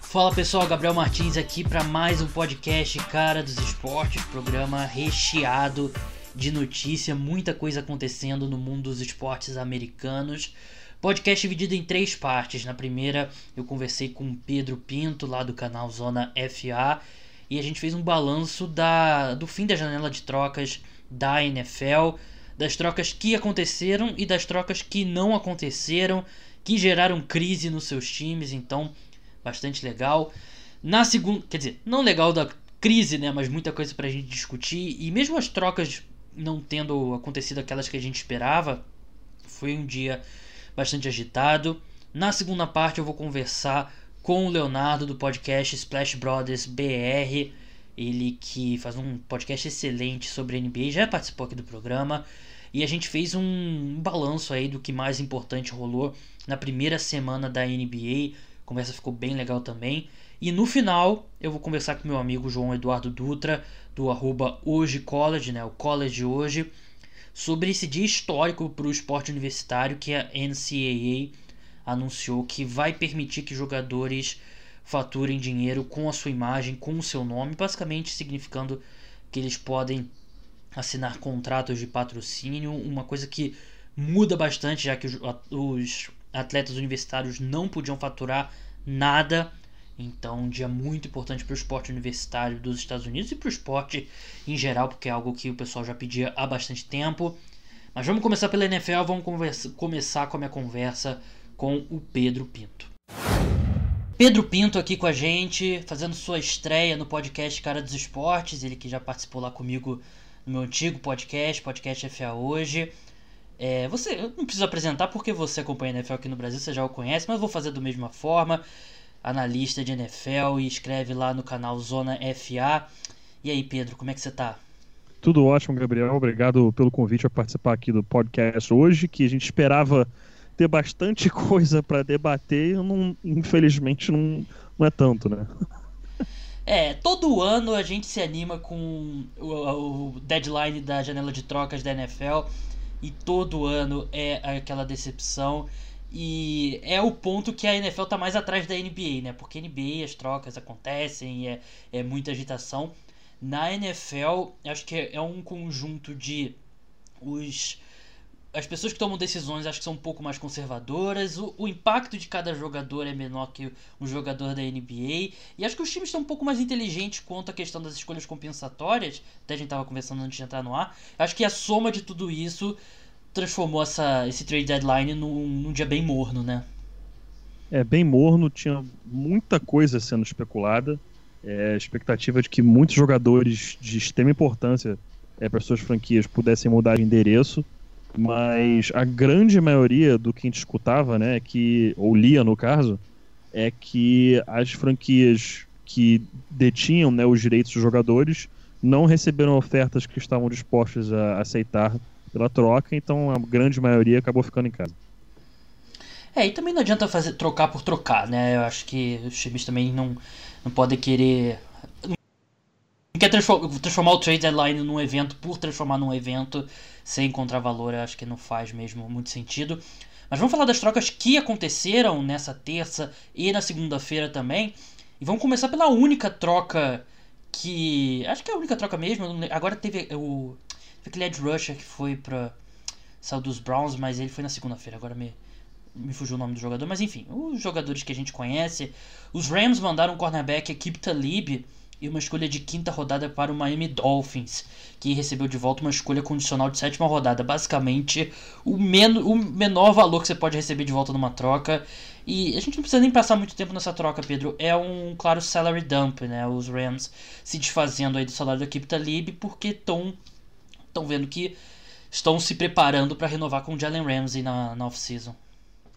Fala pessoal, Gabriel Martins aqui para mais um podcast Cara dos Esportes, programa recheado de notícia, muita coisa acontecendo no mundo dos esportes americanos. Podcast dividido em três partes. Na primeira, eu conversei com Pedro Pinto, lá do canal Zona FA, e a gente fez um balanço da, do fim da janela de trocas da NFL, das trocas que aconteceram e das trocas que não aconteceram, que geraram crise nos seus times. Então, bastante legal. Na segunda, quer dizer, não legal da crise, né, mas muita coisa pra gente discutir e mesmo as trocas não tendo acontecido aquelas que a gente esperava, foi um dia bastante agitado. Na segunda parte eu vou conversar com o Leonardo do podcast Splash Brothers BR, ele que faz um podcast excelente sobre NBA, já participou aqui do programa. E a gente fez um balanço aí do que mais importante rolou na primeira semana da NBA a conversa ficou bem legal também. E no final eu vou conversar com meu amigo João Eduardo Dutra, do arroba Hoje College, né, o College Hoje, sobre esse dia histórico para o esporte universitário que a NCAA anunciou que vai permitir que jogadores faturem dinheiro com a sua imagem, com o seu nome, basicamente significando que eles podem assinar contratos de patrocínio, uma coisa que muda bastante, já que os, atletas universitários não podiam faturar nada. Então, um dia muito importante para o esporte universitário dos Estados Unidos e para o esporte em geral, porque é algo que o pessoal já pedia há bastante tempo. Mas vamos começar pela NFL, vamos conversa, começar com a minha conversa com o Pedro Pinto. Pedro Pinto aqui com a gente, fazendo sua estreia no podcast Cara dos Esportes, ele que já participou lá comigo no meu antigo podcast, Podcast FA Hoje. É, você não precisa apresentar porque você acompanha a NFL aqui no Brasil, você já o conhece, mas vou fazer da mesma forma. Analista de NFL e escreve lá no canal Zona FA. E aí, Pedro, como é que você tá? Tudo ótimo, Gabriel. Obrigado pelo convite a participar aqui do podcast hoje, que a gente esperava ter bastante coisa para debater não, infelizmente não, não é tanto, né? É, todo ano a gente se anima com o, o deadline da janela de trocas da NFL e todo ano é aquela decepção. E é o ponto que a NFL tá mais atrás da NBA, né? Porque NBA as trocas acontecem, é, é muita agitação. Na NFL, acho que é um conjunto de os as pessoas que tomam decisões acho que são um pouco mais conservadoras. O, o, impacto de cada jogador é menor que um jogador da NBA. E acho que os times estão um pouco mais inteligentes quanto à questão das escolhas compensatórias. Até a gente estava conversando antes de entrar no ar. Acho que a soma de tudo isso transformou essa, esse trade deadline num, num dia bem morno, né? É, bem morno. Tinha muita coisa sendo especulada. É, expectativa de que muitos jogadores de extrema importância é, para suas franquias pudessem mudar de endereço mas a grande maioria do que a gente escutava, né, que, ou lia no caso, é que as franquias que detinham né, os direitos dos jogadores não receberam ofertas que estavam dispostas a aceitar pela troca, então a grande maioria acabou ficando em casa. É, e também não adianta fazer trocar por trocar, né? Eu acho que os times também não, não podem querer. Quer transformar, o trade deadline num evento por transformar num evento sem contravalor, eu acho que não faz mesmo muito sentido. Mas vamos falar das trocas que aconteceram nessa terça e na segunda-feira também. E vamos começar pela única troca que. Acho que é a única troca mesmo. Agora teve o. Teve aquele Edge Rusher que foi pra. Saiu dos Browns, mas ele foi na segunda-feira. Agora me, me fugiu o nome do jogador. Mas enfim, os jogadores que a gente conhece. Os Rams mandaram um cornerback, Ekip Talib e uma escolha de quinta rodada para o Miami Dolphins, que recebeu de volta uma escolha condicional de sétima rodada. Basicamente, o, men o menor valor que você pode receber de volta numa troca. E a gente não precisa nem passar muito tempo nessa troca, Pedro. É um claro salary dump, né? Os Rams se desfazendo aí do salário da equipe Talib porque estão vendo que estão se preparando para renovar com o Jalen Ramsey na, na off-season.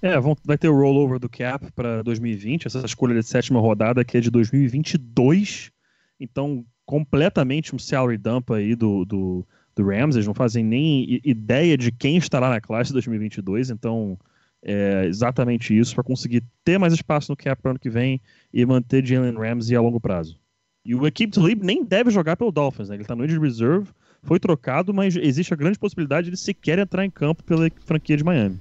É, vão, vai ter o rollover do cap para 2020, essa escolha de sétima rodada que é de 2022. Então, completamente um salary dump aí do, do, do Rams. Eles não fazem nem ideia de quem estará na classe 2022. Então, é exatamente isso para conseguir ter mais espaço no cap para ano que vem e manter Jalen Ramsey a longo prazo. E o Equipe Talib nem deve jogar pelo Dolphins, né? Ele está no de reserve, foi trocado, mas existe a grande possibilidade de sequer entrar em campo pela franquia de Miami.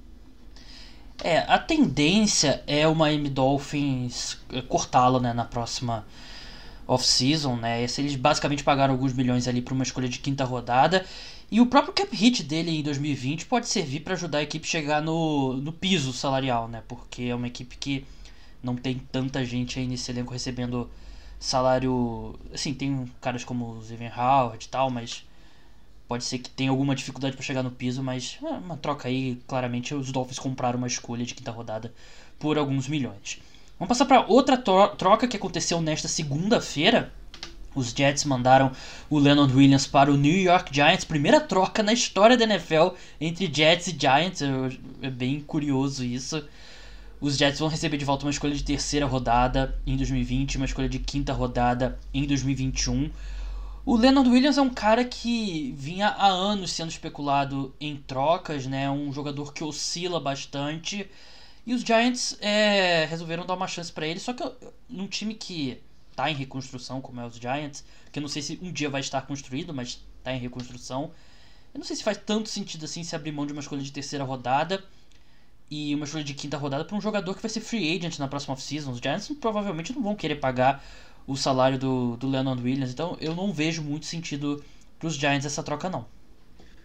É, a tendência é o Miami Dolphins é, cortá-lo né, na próxima off-season, né? Eles basicamente pagaram alguns milhões ali para uma escolha de quinta rodada. E o próprio cap hit dele em 2020 pode servir para ajudar a equipe a chegar no, no piso salarial, né? Porque é uma equipe que não tem tanta gente aí nesse elenco recebendo salário. Assim, tem caras como o Steven Howard e tal, mas pode ser que tenha alguma dificuldade para chegar no piso. Mas é uma troca aí, claramente os Dolphins compraram uma escolha de quinta rodada por alguns milhões. Vamos passar para outra troca que aconteceu nesta segunda-feira. Os Jets mandaram o Leonard Williams para o New York Giants. Primeira troca na história da NFL entre Jets e Giants. É bem curioso isso. Os Jets vão receber de volta uma escolha de terceira rodada em 2020, uma escolha de quinta rodada em 2021. O Leonard Williams é um cara que vinha há anos sendo especulado em trocas, né? Um jogador que oscila bastante. E os Giants é, resolveram dar uma chance para ele, só que num time que tá em reconstrução, como é os Giants, que eu não sei se um dia vai estar construído, mas tá em reconstrução. Eu não sei se faz tanto sentido assim se abrir mão de uma escolha de terceira rodada e uma escolha de quinta rodada para um jogador que vai ser free agent na próxima off-season. Os Giants provavelmente não vão querer pagar o salário do, do Leonard Williams, então eu não vejo muito sentido para os Giants essa troca não.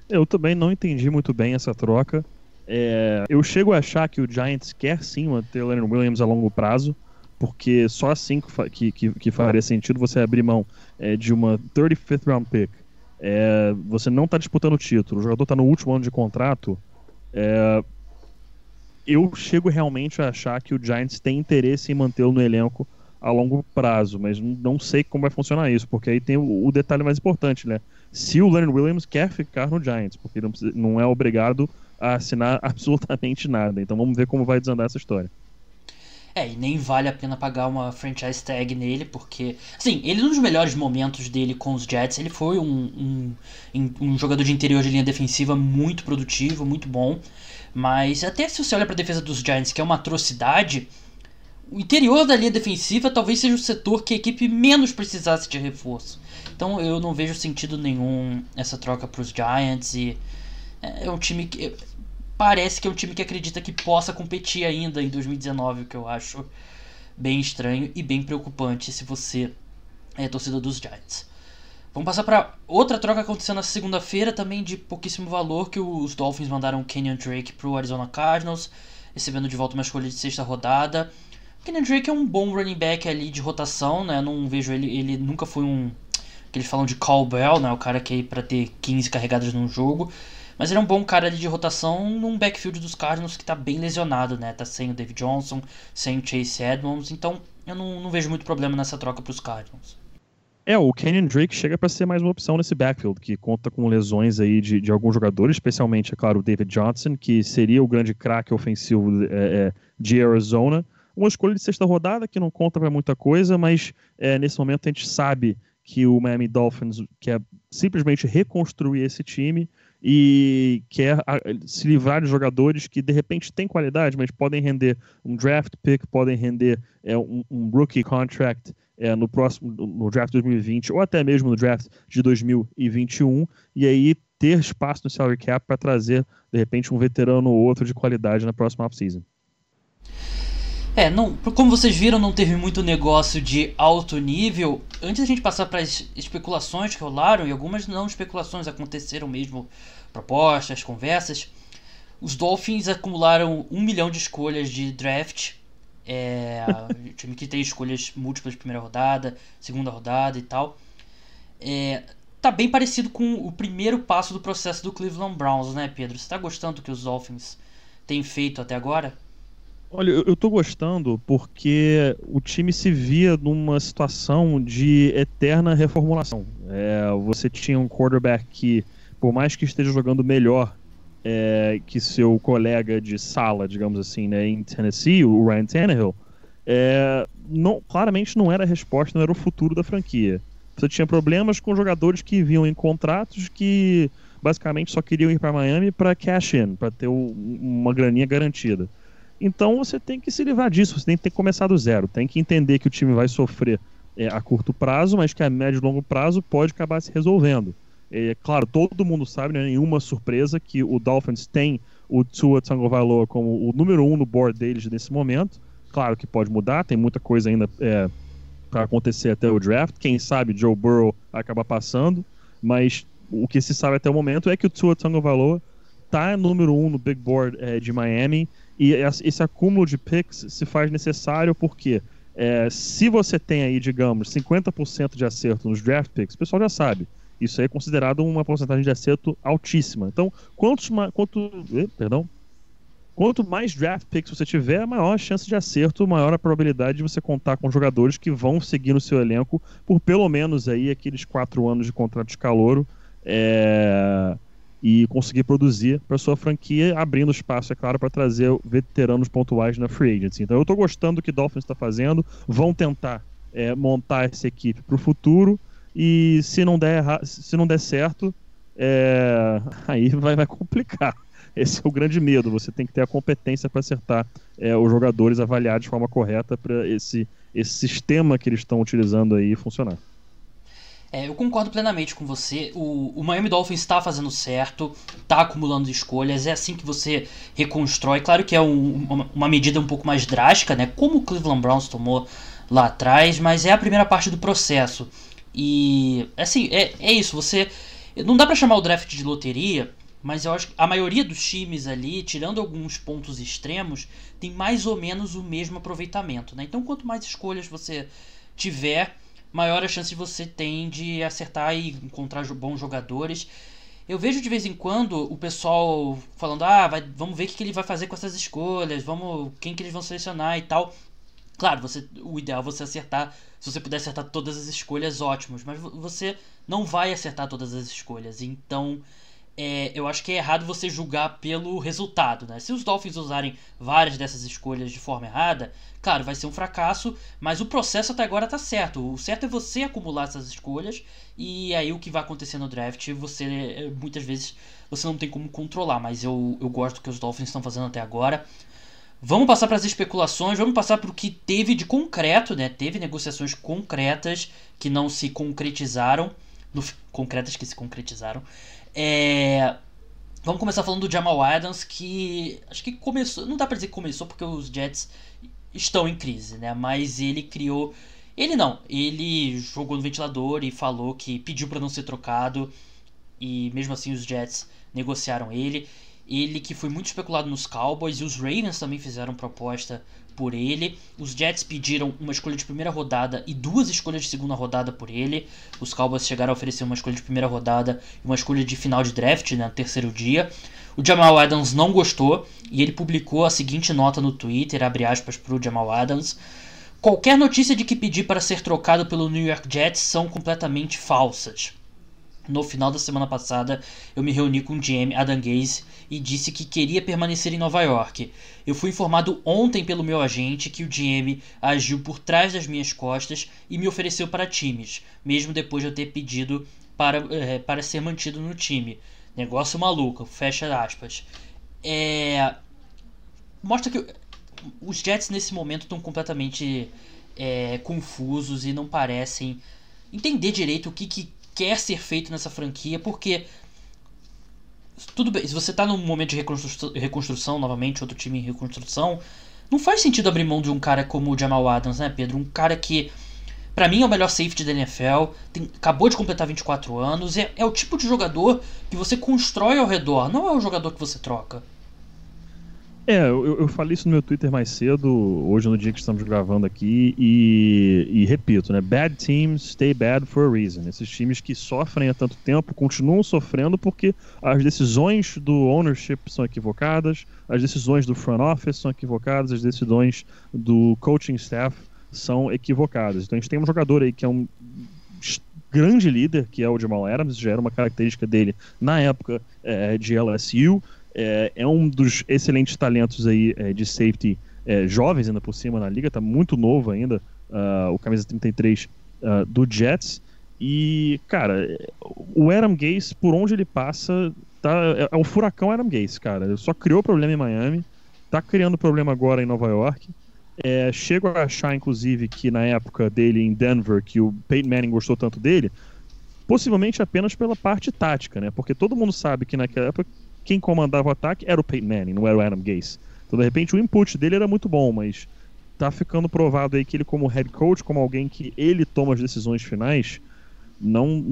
Eu também não entendi muito bem essa troca. É, eu chego a achar que o Giants quer sim manter o Leonard Williams a longo prazo, porque só assim que, que, que faria sentido você abrir mão é, de uma 35th round pick. É, você não está disputando o título, o jogador está no último ano de contrato. É, eu chego realmente a achar que o Giants tem interesse em mantê-lo no elenco a longo prazo, mas não sei como vai funcionar isso, porque aí tem o, o detalhe mais importante, né? Se o Leonard Williams quer ficar no Giants, porque não, não é obrigado a assinar absolutamente nada. Então vamos ver como vai desandar essa história. É, e nem vale a pena pagar uma franchise tag nele, porque, assim, ele nos melhores momentos dele com os Jets, ele foi um, um, um jogador de interior de linha defensiva muito produtivo, muito bom. Mas até se você olha para a defesa dos Giants, que é uma atrocidade, o interior da linha defensiva talvez seja o setor que a equipe menos precisasse de reforço. Então eu não vejo sentido nenhum essa troca para os Giants e é, é um time que parece que é um time que acredita que possa competir ainda em 2019, o que eu acho bem estranho e bem preocupante se você é torcedor dos Giants. Vamos passar para outra troca que aconteceu na segunda-feira, também de pouquíssimo valor, que os Dolphins mandaram o Kenyon Drake para o Arizona Cardinals, recebendo de volta uma escolha de sexta rodada. Kenyon Drake é um bom running back ali de rotação, né? Não vejo ele, ele nunca foi um que eles falam de call bell, né? O cara que é para ter 15 carregadas num jogo. Mas ele é um bom cara ali de rotação num backfield dos Cardinals que tá bem lesionado, né? Tá sem o David Johnson, sem o Chase Edmonds, então eu não, não vejo muito problema nessa troca para os Cardinals. É, o Kenyon Drake chega para ser mais uma opção nesse backfield, que conta com lesões aí de, de alguns jogadores, especialmente, é claro, o David Johnson, que seria o grande craque ofensivo é, é, de Arizona, uma escolha de sexta rodada que não conta para muita coisa, mas é, nesse momento a gente sabe que o Miami Dolphins quer simplesmente reconstruir esse time e quer se livrar de jogadores que de repente têm qualidade, mas podem render um draft pick, podem render é, um, um, rookie contract é, no próximo no draft 2020 ou até mesmo no draft de 2021 e aí ter espaço no salary cap para trazer de repente um veterano ou outro de qualidade na próxima offseason. É, não, como vocês viram, não teve muito negócio de alto nível. Antes da gente passar para as especulações que rolaram, e algumas não especulações aconteceram mesmo, propostas, conversas, os Dolphins acumularam um milhão de escolhas de draft. É, time que tem escolhas múltiplas de primeira rodada, segunda rodada e tal. É, tá bem parecido com o primeiro passo do processo do Cleveland Browns, né, Pedro? Você tá gostando do que os Dolphins têm feito até agora? Olha, eu, tô gostando porque o time se via numa situação de eterna reformulação. É, você tinha um quarterback que, por mais que esteja jogando melhor é, que seu colega de sala, digamos assim, né, em Tennessee, o Ryan Tannehill, é, não, claramente não era a resposta, não era o futuro da franquia. Você tinha problemas com jogadores que vinham em contratos que basicamente só queriam ir para Miami para cash in, para ter uma graninha garantida. Então você tem que se livrar disso, você tem que ter começado do zero, tem que entender que o time vai sofrer é, a curto prazo, mas que a médio e longo prazo pode acabar se resolvendo. É, claro, todo mundo sabe, né, nenhuma surpresa, que o Dolphins tem o Tua Tagovailoa como o número um no board deles nesse momento. Claro que pode mudar, tem muita coisa ainda é, para acontecer até o draft. Quem sabe Joe Burrow acaba passando, mas o que se sabe até o momento é que o Tua Tagovailoa tá número um no big board é, de Miami e esse acúmulo de picks se faz necessário porque é, se você tem aí, digamos, 50% de acerto nos draft picks, o pessoal já sabe. Isso aí é considerado uma porcentagem de acerto altíssima. Então, quantos, quanto, eh, perdão, quanto mais draft picks você tiver, maior a chance de acerto, maior a probabilidade de você contar com jogadores que vão seguir no seu elenco por pelo menos aí aqueles quatro anos de contrato de calouro é, e conseguir produzir para sua franquia, abrindo espaço, é claro, para trazer veteranos pontuais na free agency. Então, eu estou gostando do que o Dolphins está fazendo. Vão tentar é, montar essa equipe para o futuro e se não der, se não der certo, é... aí vai, vai complicar. Esse é o grande medo. Você tem que ter a competência para acertar é, os jogadores, avaliar de forma correta para esse, esse sistema que eles estão utilizando aí funcionar. É, eu concordo plenamente com você. O, o Miami Dolphins está fazendo certo, está acumulando escolhas. É assim que você reconstrói. Claro que é um, uma, uma medida um pouco mais drástica, né? Como o Cleveland Browns tomou lá atrás, mas é a primeira parte do processo. E assim, é, é isso, você. Não dá para chamar o draft de loteria, mas eu acho que a maioria dos times ali, tirando alguns pontos extremos, tem mais ou menos o mesmo aproveitamento. Né? Então, quanto mais escolhas você tiver, maior a chance você tem de acertar e encontrar bons jogadores. Eu vejo de vez em quando o pessoal falando: ah, vai, vamos ver o que ele vai fazer com essas escolhas, vamos quem que eles vão selecionar e tal. Claro, você, o ideal é você acertar. Se você puder acertar todas as escolhas, ótimos. Mas você não vai acertar todas as escolhas. Então, é, eu acho que é errado você julgar pelo resultado, né? Se os Dolphins usarem várias dessas escolhas de forma errada, claro, vai ser um fracasso, mas o processo até agora tá certo. O certo é você acumular essas escolhas e aí o que vai acontecer no draft, você muitas vezes você não tem como controlar, mas eu, eu gosto do que os Dolphins estão fazendo até agora. Vamos passar para as especulações, vamos passar para o que teve de concreto, né? Teve negociações concretas que não se concretizaram, no, concretas que se concretizaram. É, vamos começar falando do Jamal Adams, que acho que começou, não dá para dizer que começou porque os Jets estão em crise, né? Mas ele criou, ele não, ele jogou no ventilador e falou que pediu para não ser trocado e mesmo assim os Jets negociaram ele. Ele que foi muito especulado nos Cowboys e os Ravens também fizeram proposta por ele. Os Jets pediram uma escolha de primeira rodada e duas escolhas de segunda rodada por ele. Os Cowboys chegaram a oferecer uma escolha de primeira rodada e uma escolha de final de draft né, no terceiro dia. O Jamal Adams não gostou e ele publicou a seguinte nota no Twitter, abre aspas para o Jamal Adams. Qualquer notícia de que pedir para ser trocado pelo New York Jets são completamente falsas. No final da semana passada, eu me reuni com o GM Adam Gaze e disse que queria permanecer em Nova York. Eu fui informado ontem pelo meu agente que o GM agiu por trás das minhas costas e me ofereceu para times, mesmo depois de eu ter pedido para, é, para ser mantido no time. Negócio maluco, fecha aspas. É... Mostra que os Jets nesse momento estão completamente é, confusos e não parecem entender direito o que, que quer ser feito nessa franquia, porque tudo bem, se você tá num momento de reconstrução, reconstrução novamente, outro time em reconstrução, não faz sentido abrir mão de um cara como o Jamal Adams, né, Pedro? Um cara que, para mim, é o melhor safety da NFL, tem, acabou de completar 24 anos, é, é o tipo de jogador que você constrói ao redor, não é o jogador que você troca. É, eu, eu, falei isso no meu Twitter mais cedo, hoje no dia que estamos gravando aqui, e, e, repito, né? Bad teams stay bad for a reason. Esses times que sofrem há tanto tempo continuam sofrendo porque as decisões do ownership são equivocadas, as decisões do front office são equivocadas, as decisões do coaching staff são equivocadas. Então a gente tem um jogador aí que é um grande líder, que é o Jamal Adams, já era uma característica dele na época é, de LSU é, é um dos excelentes talentos aí é, de safety é, jovens ainda por cima na liga, tá muito novo ainda, uh, o camisa 33 uh, ah, do Jets. E, cara, o Adam Gase, por onde ele passa, tá, é, é um furacão Adam Gase, cara. Ele só criou problema em Miami, tá criando problema agora em Nova York. É, chego a achar, inclusive, que na época dele em Denver, que o Peyton Manning gostou tanto dele, possivelmente apenas pela parte tática, né? Porque todo mundo sabe que naquela época quem comandava o ataque era o Peyton Manning, não era o Adam Gase. Então, de repente, o input dele era muito bom, mas tá ficando provado aí que ele, como head coach, como alguém que ele toma as decisões finais, não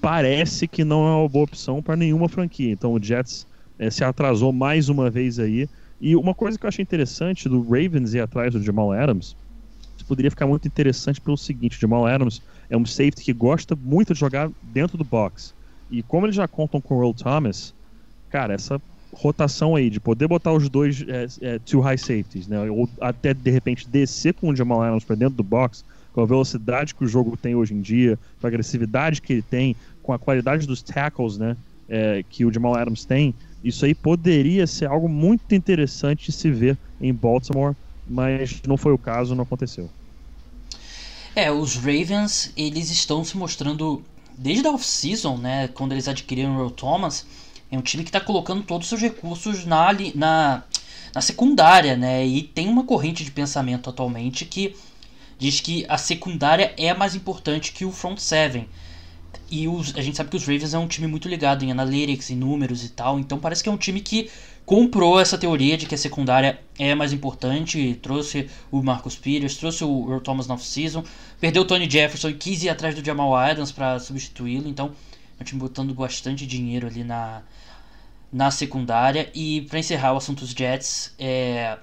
parece que não é uma boa opção para nenhuma franquia. Então, o Jets é, se atrasou mais uma vez aí. E uma coisa que eu achei interessante do Ravens ir atrás do Jamal Adams, poderia ficar muito interessante pelo seguinte: o Jamal Adams é um safety que gosta muito de jogar dentro do box. E como eles já contam com o Earl Thomas, cara, essa rotação aí de poder botar os dois é, é, two high safeties, né, ou até de repente descer com o Jamal Adams para dentro do box, com a velocidade que o jogo tem hoje em dia, com a agressividade que ele tem, com a qualidade dos tackles, né, é, que o Jamal Adams tem, isso aí poderia ser algo muito interessante de se ver em Baltimore, mas não foi o caso, não aconteceu. É, os Ravens, eles estão se mostrando desde a off-season, né, quando eles adquiriram o Earl Thomas, é um time que está colocando todos os seus recursos na, na, na secundária, né, e tem uma corrente de pensamento atualmente que diz que a secundária é mais importante que o front seven. E os, a gente sabe que os Ravens é um time muito ligado em analytics, em números e tal, então parece que é um time que comprou essa teoria de que a secundária é mais importante, trouxe o Marcus Peters, trouxe o Earl Thomas na off-season, perdeu o Tony Jefferson e quis ir atrás do Jamal Adams para substituí-lo, então é um time botando bastante dinheiro ali na, na secundária. E para encerrar o assunto dos Jets, é,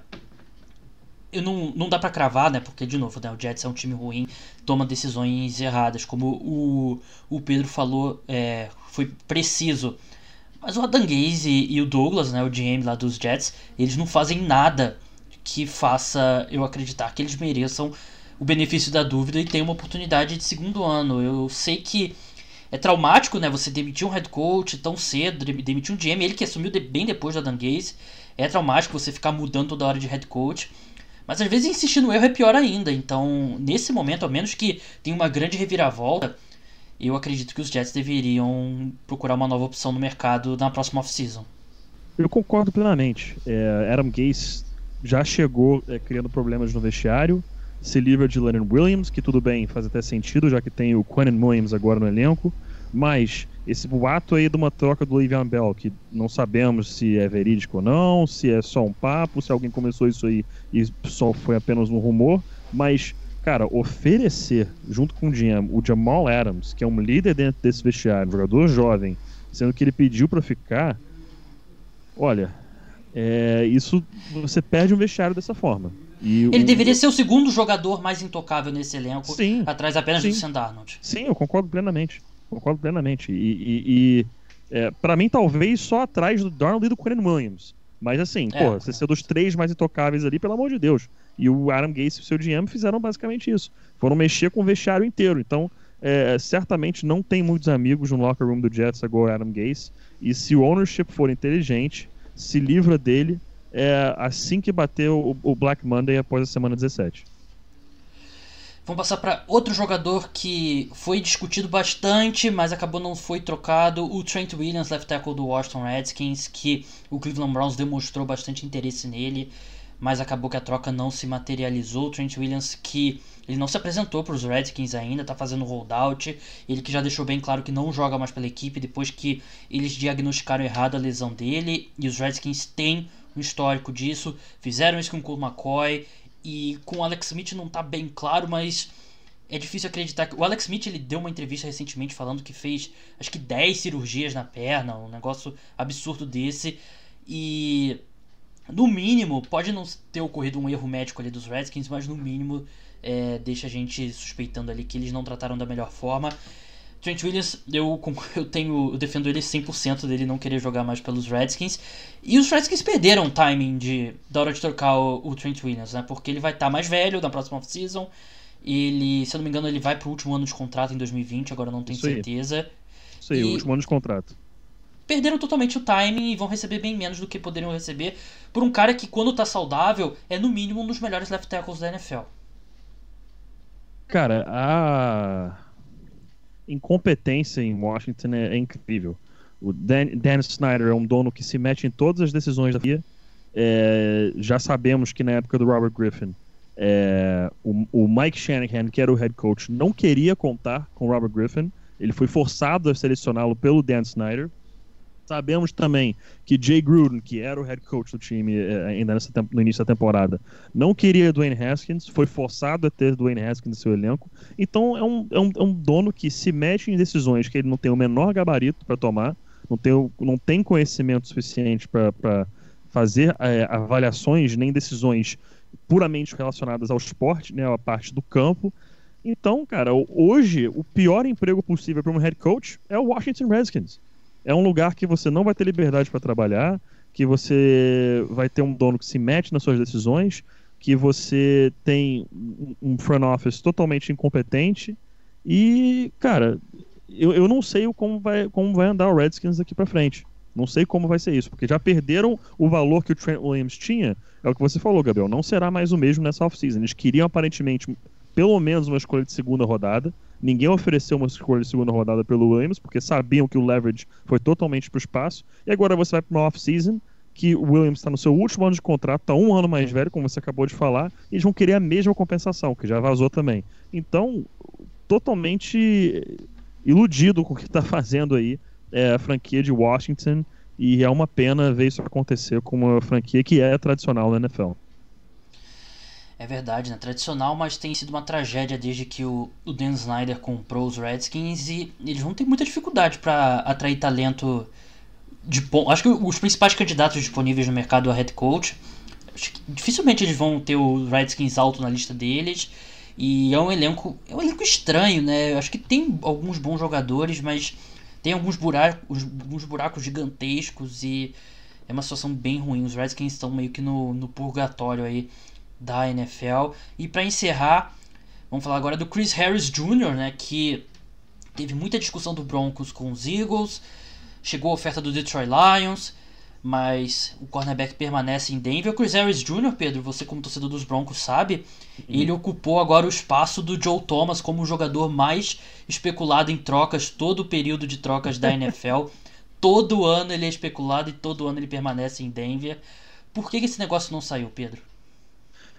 eu não, não dá para cravar, né? Porque, de novo, né, o Jets é um time ruim, toma decisões erradas. Como o, o Pedro falou, é, foi preciso. Mas o Adam Gaze e, e, o Douglas, né, o GM lá dos Jets, eles não fazem nada que faça eu acreditar que eles mereçam o benefício da dúvida e tenham uma oportunidade de segundo ano. Eu sei que é traumático, né? Você demitir um head coach tão cedo, demitir um GM, ele que assumiu de, bem depois da Dan Gaze. É traumático você ficar mudando toda hora de head coach. Mas às vezes insistir no erro é pior ainda. Então, nesse momento, ao menos que tenha uma grande reviravolta, eu acredito que os Jets deveriam procurar uma nova opção no mercado na próxima off-season. Eu concordo plenamente. É, Adam Gase já chegou é, criando problemas no vestiário, se livra de Lennon Williams, que tudo bem, faz até sentido, já que tem o Quentin Williams agora no elenco, mas esse boato aí de uma troca do Le'Veon Bell, que não sabemos se é verídico ou não, se é só um papo, se alguém começou isso aí e só foi apenas um rumor, mas, cara, oferecer junto com o GM o Jamal Adams, que é um líder dentro desse vestiário, um jogador jovem, sendo que ele pediu para ficar, olha, é, isso você perde um vestiário dessa forma. E ele o... deveria ser o segundo jogador mais intocável nesse elenco, sim, atrás apenas sim. do Sam Darnold. Sim, eu concordo plenamente. Concordo plenamente. E, e, e é, para mim, talvez só atrás do Darnold e do Quinn Williams. Mas assim, é, porra, você ser dos três mais intocáveis ali, pelo amor de Deus. E o Adam Gase e o seu GM fizeram basicamente isso. Foram mexer com o vestiário inteiro. Então, é, certamente não tem muitos amigos no locker room do Jets agora, Adam Gase. E se o ownership for inteligente, se livra dele é, assim que bater o, Black Monday após a semana 17. Vamos passar para outro jogador que foi discutido bastante, mas acabou não foi trocado, o Trent Williams, left tackle do Washington Redskins, que o Cleveland Browns demonstrou bastante interesse nele, mas acabou que a troca não se materializou. O Trent Williams que ele não se apresentou para os Redskins ainda, está fazendo holdout, ele que já deixou bem claro que não joga mais pela equipe depois que eles diagnosticaram errado a lesão dele, e os Redskins têm um histórico disso, fizeram isso com o McCoy, e com o Alex Smith não tá bem claro, mas é difícil acreditar que o Alex Smith ele deu uma entrevista recentemente falando que fez acho que 10 cirurgias na perna, um negócio absurdo desse. E no mínimo, pode não ter ocorrido um erro médico ali dos Redskins, mas no mínimo é, deixa a gente suspeitando ali que eles não trataram da melhor forma. Trent Williams, eu, eu tenho. Eu defendo ele 100% dele não querer jogar mais pelos Redskins. E os Redskins perderam o timing de, da hora de trocar o, o Trent Williams, né? Porque ele vai estar tá mais velho na próxima off-season. Ele, se eu não me engano, ele vai pro último ano de contrato em 2020, agora não tenho Isso certeza. Isso aí, e... o último ano de contrato. Perderam totalmente o timing e vão receber bem menos do que poderiam receber por um cara que, quando tá saudável, é no mínimo um dos melhores left tackles da NFL. Cara, a incompetência em Washington é, é incrível. O Dan, Dan, Snyder é um dono que se mete em todas as decisões da FIA. É, já sabemos que na época do Robert Griffin, é, o, o, Mike Shanahan, que era o head coach, não queria contar com o Robert Griffin. Ele foi forçado a selecioná-lo pelo Dan Snyder. Sabemos também que Jay Gruden, que era o head coach do time eh, ainda nessa, no início da temporada, não queria Dwayne Haskins, foi forçado a ter Dwayne Haskins no seu elenco. Então é um, é um, é um dono que se mexe em decisões que ele não tem o menor gabarito para tomar, não tem, não tem conhecimento suficiente para fazer é, avaliações nem decisões puramente relacionadas ao esporte, né, a parte do campo. Então, cara, hoje o pior emprego possível para um head coach é o Washington Redskins é um lugar que você não vai ter liberdade para trabalhar, que você vai ter um dono que se mete nas suas decisões, que você tem um front office totalmente incompetente e, cara, eu, eu não sei como vai, como vai andar o Redskins daqui para frente. Não sei como vai ser isso, porque já perderam o valor que o Trent Williams tinha. É o que você falou, Gabriel. Não será mais o mesmo nessa offseason. Eles queriam aparentemente pelo menos uma escolha de segunda rodada. Ninguém ofereceu uma escolha de segunda rodada pelo Williams, porque sabiam que o leverage foi totalmente para o espaço. E agora você vai para uma off-season, que o Williams está no seu último ano de contrato, está um ano mais velho, como você acabou de falar, e eles vão querer a mesma compensação, que já vazou também. Então, totalmente iludido com o que está fazendo aí é, a franquia de Washington, e é uma pena ver isso acontecer com uma franquia que é tradicional na NFL. É verdade, né? Tradicional, mas tem sido uma tragédia desde que o, o Dan Snyder comprou os Redskins e eles vão ter muita dificuldade para atrair talento de ponto. Acho que os principais candidatos disponíveis no mercado a head coach, dificilmente eles vão ter o Redskins alto na lista deles. E é um elenco, é um elenco estranho, né? Acho que tem alguns bons jogadores, mas tem alguns buracos, alguns buracos gigantescos e é uma situação bem ruim. Os Redskins estão meio que no, no purgatório aí da NFL. E para encerrar, vamos falar agora do Chris Harris Jr., né, que teve muita discussão do Broncos com os Eagles, chegou a oferta do Detroit Lions, mas o cornerback permanece em Denver. O Chris Harris Jr., Pedro, você como torcedor dos Broncos sabe, uhum. ele ocupou agora o espaço do Joe Thomas como o jogador mais especulado em trocas todo o período de trocas da NFL. todo ano ele é especulado e todo ano ele permanece em Denver. Por que, que esse negócio não saiu, Pedro?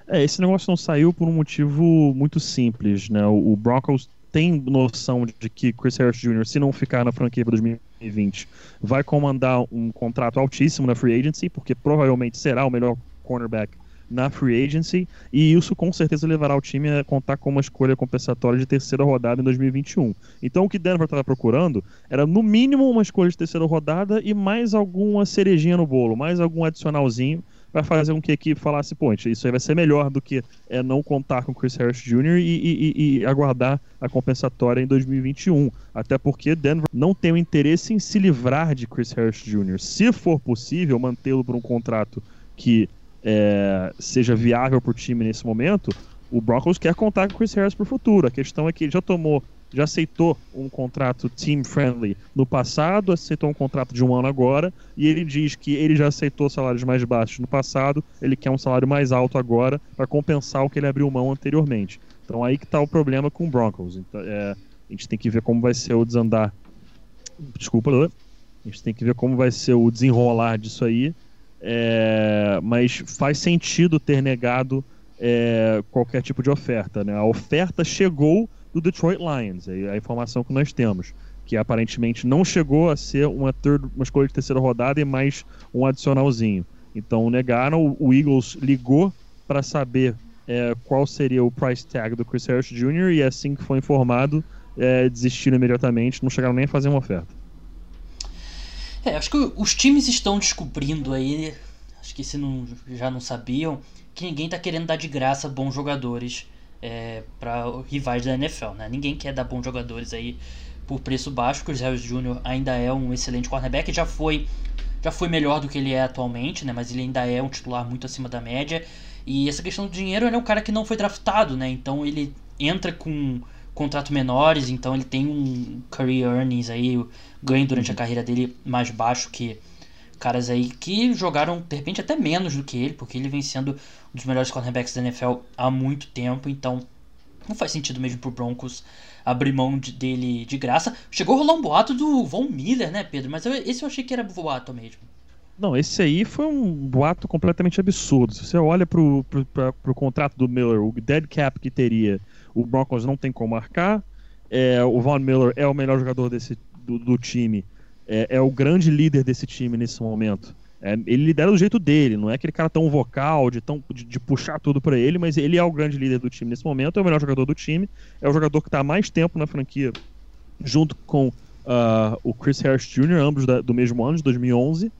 É, esse negócio não saiu por um motivo muito simples, né? O, Broncos tem noção de que Chris Harris Jr., se não ficar na franquia para 2020, vai comandar um contrato altíssimo na free agency, porque provavelmente será o melhor cornerback na free agency, e isso com certeza levará o time a contar com uma escolha compensatória de terceira rodada em 2021. Então o que Denver estava procurando era no mínimo uma escolha de terceira rodada e mais alguma cerejinha no bolo, mais algum adicionalzinho para fazer com que a equipe falasse, pô, isso aí vai ser melhor do que é, não contar com Chris Harris Jr. E, e, e, aguardar a compensatória em 2021. Até porque Denver não tem o interesse em se livrar de Chris Harris Jr. Se for possível mantê-lo por um contrato que é, seja viável para o time nesse momento, o Broncos quer contar com Chris Harris para o futuro. A questão é que ele já tomou já aceitou um contrato team friendly no passado, aceitou um contrato de um ano agora, e ele diz que ele já aceitou salários mais baixos no passado, ele quer um salário mais alto agora para compensar o que ele abriu mão anteriormente. Então aí que está o problema com o Broncos. Então, é, a gente tem que ver como vai ser o desandar. Desculpa, a gente tem que ver como vai ser o desenrolar disso aí. É, mas faz sentido ter negado é, qualquer tipo de oferta. Né? A oferta chegou do Detroit Lions, é a informação que nós temos, que aparentemente não chegou a ser uma, uma escolha de terceira rodada e mais um adicionalzinho. Então negaram, o Eagles ligou para saber é, qual seria o price tag do Chris Harris Jr. e assim que foi informado, é, desistiram imediatamente, não chegaram nem a fazer uma oferta. É, acho que os times estão descobrindo aí, acho que se não, já não sabiam, que ninguém está querendo dar de graça bons jogadores é, para rivais da NFL, né? Ninguém quer dar bons jogadores aí por preço baixo. Chris Harris Jr. ainda é um excelente cornerback, já foi já foi melhor do que ele é atualmente, né? Mas ele ainda é um titular muito acima da média. E essa questão do dinheiro, ele é um cara que não foi draftado, né? Então ele entra com contrato menores, então ele tem um career earnings aí, ganho durante a carreira dele mais baixo que caras aí que jogaram de repente até menos do que ele, porque ele vem sendo um dos melhores cornerbacks da NFL há muito tempo, então não faz sentido mesmo pro Broncos abrir mão de, dele de graça. Chegou a rolar um boato do Von Miller, né, Pedro? Mas eu, esse eu achei que era boato mesmo. Não, esse aí foi um boato completamente absurdo. Se você olha pro, pro, pra, pro contrato do Miller, o dead cap que teria, o Broncos não tem como marcar. É, o Von Miller é o melhor jogador desse, do, do time é, é o grande líder desse time nesse momento. É, ele lidera do jeito dele, não é aquele cara tão vocal, de, tão, de, de puxar tudo para ele, mas ele é o grande líder do time nesse momento, é o melhor jogador do time, é o jogador que está mais tempo na franquia, junto com uh, o Chris Harris Jr., ambos da, do mesmo ano, de 2011.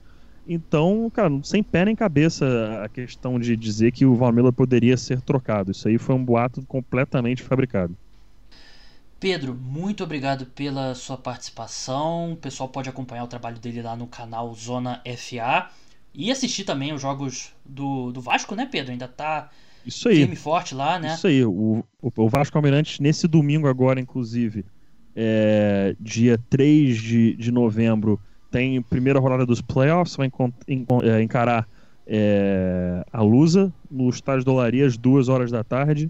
Então, cara, sem pé nem cabeça a questão de dizer que o Von Miller poderia ser trocado. Isso aí foi um boato completamente fabricado. Pedro, muito obrigado pela sua participação. O pessoal pode acompanhar o trabalho dele lá no canal Zona FA e assistir também os jogos do, do Vasco, né, Pedro? Ainda tá Isso aí. firme forte lá, né? Isso aí. O, o, Vasco Almirante, nesse domingo agora, inclusive, é, dia 3 de, de novembro, tem primeira rodada dos playoffs, vai é, encarar é, a Lusa no estádio do Olarias, duas horas da tarde.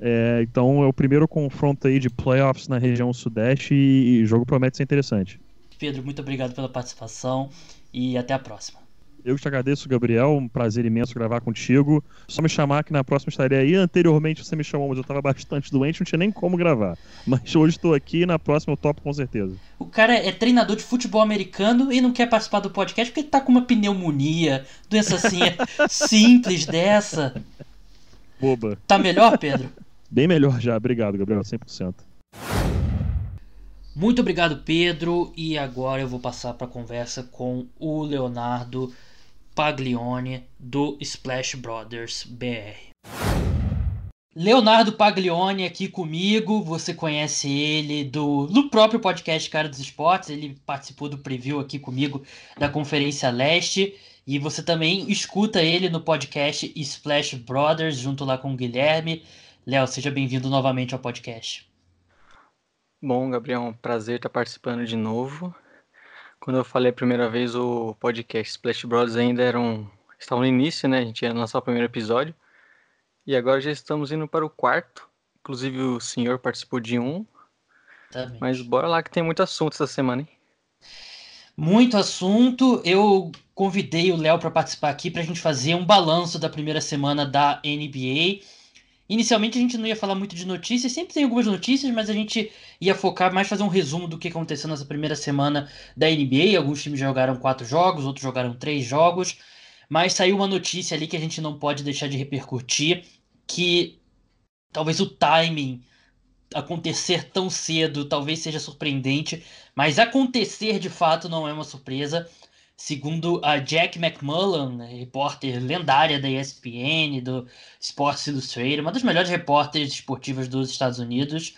É, então é o primeiro confronto aí de playoffs na região sudeste e, e o jogo promete ser interessante. Pedro, muito obrigado pela participação e até a próxima. Eu que te agradeço, Gabriel. Um prazer imenso gravar contigo. Só me chamar que na próxima estaria aí. Anteriormente você me chamou, mas eu estava bastante doente, não tinha nem como gravar. Mas hoje estou aqui e na próxima eu topo com certeza. O cara é treinador de futebol americano e não quer participar do podcast porque ele tá com uma pneumonia, doença assim simples dessa. Boba. Tá melhor, Pedro? Bem melhor já. Obrigado, Gabriel, 100%. Muito obrigado, Pedro. E agora eu vou passar para a conversa com o Leonardo Paglione do Splash Brothers BR. Leonardo Paglione aqui comigo, você conhece ele do, do próprio podcast Cara dos Esportes, ele participou do preview aqui comigo da Conferência Leste e você também escuta ele no podcast Splash Brothers junto lá com o Guilherme. Léo, seja bem-vindo novamente ao podcast. Bom, Gabriel, um prazer estar participando de novo. Quando eu falei a primeira vez, o podcast Splash Brothers ainda era um... estava no início, né? A gente ia lançar o primeiro episódio. E agora já estamos indo para o quarto. Inclusive o senhor participou de um. Exatamente. Mas bora lá que tem muito assunto essa semana, hein? Muito assunto. Eu convidei o Léo para participar aqui para a gente fazer um balanço da primeira semana da NBA Inicialmente a gente não ia falar muito de notícias, sempre tem algumas notícias, mas a gente ia focar mais fazer um resumo do que aconteceu nessa primeira semana da NBA. Alguns times jogaram quatro jogos, outros jogaram três jogos, mas saiu uma notícia ali que a gente não pode deixar de repercutir, que talvez o timing acontecer tão cedo talvez seja surpreendente, mas acontecer de fato não é uma surpresa. Segundo a Jack McMullen, repórter lendária da ESPN, do Sports Illustrated, uma das melhores repórteres esportivas dos Estados Unidos,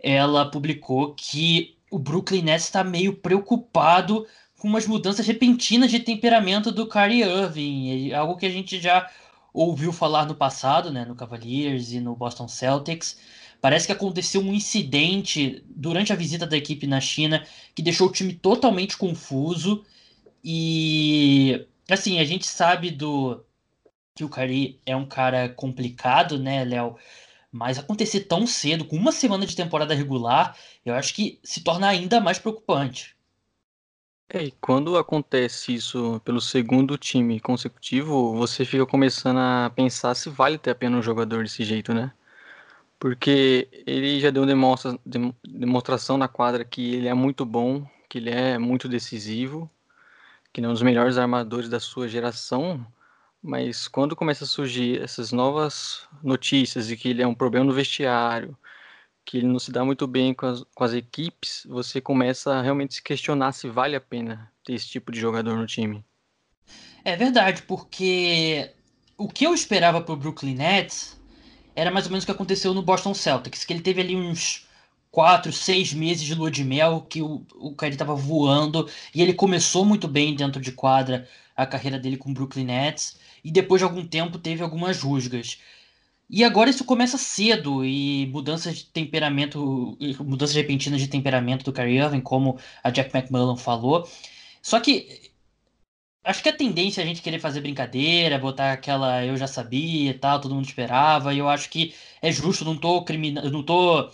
ela publicou que o Brooklyn Nets está meio preocupado com umas mudanças repentinas de temperamento do Kyrie Irving, algo que a gente já ouviu falar no passado, né, no Cavaliers e no Boston Celtics. Parece que aconteceu um incidente durante a visita da equipe na China que deixou o time totalmente confuso e assim, a gente sabe do que o Curry é um cara complicado, né, Léo? Mas acontecer tão cedo, com uma semana de temporada regular, eu acho que se torna ainda mais preocupante. É, e quando acontece isso pelo segundo time consecutivo, você fica começando a pensar se vale ter a pena um jogador desse jeito, né? Porque ele já deu demonstra, demonstração na quadra que ele é muito bom, que ele é muito decisivo, que não é um dos melhores armadores da sua geração, mas quando começa a surgir essas novas notícias de que ele é um problema no vestiário, que ele não se dá muito bem com as, com as equipes, você começa a realmente se questionar se vale a pena ter esse tipo de jogador no time. É verdade, porque o que eu esperava pro Brooklyn Nets era mais ou menos o que aconteceu no Boston Celtics, que ele teve ali uns quatro, seis meses de lua de mel que o, o Kyrie estava voando e ele começou muito bem dentro de quadra a carreira dele com o Brooklyn Nets e depois de algum tempo teve algumas rusgas. E agora isso começa cedo e mudanças de temperamento, mudanças repentinas de temperamento do Kyrie Irving, como a Jack McMullen falou. Só que acho que a tendência é a gente querer fazer brincadeira, botar aquela eu já sabia e tal, todo mundo esperava, e eu acho que é justo, não tô criminal, não tô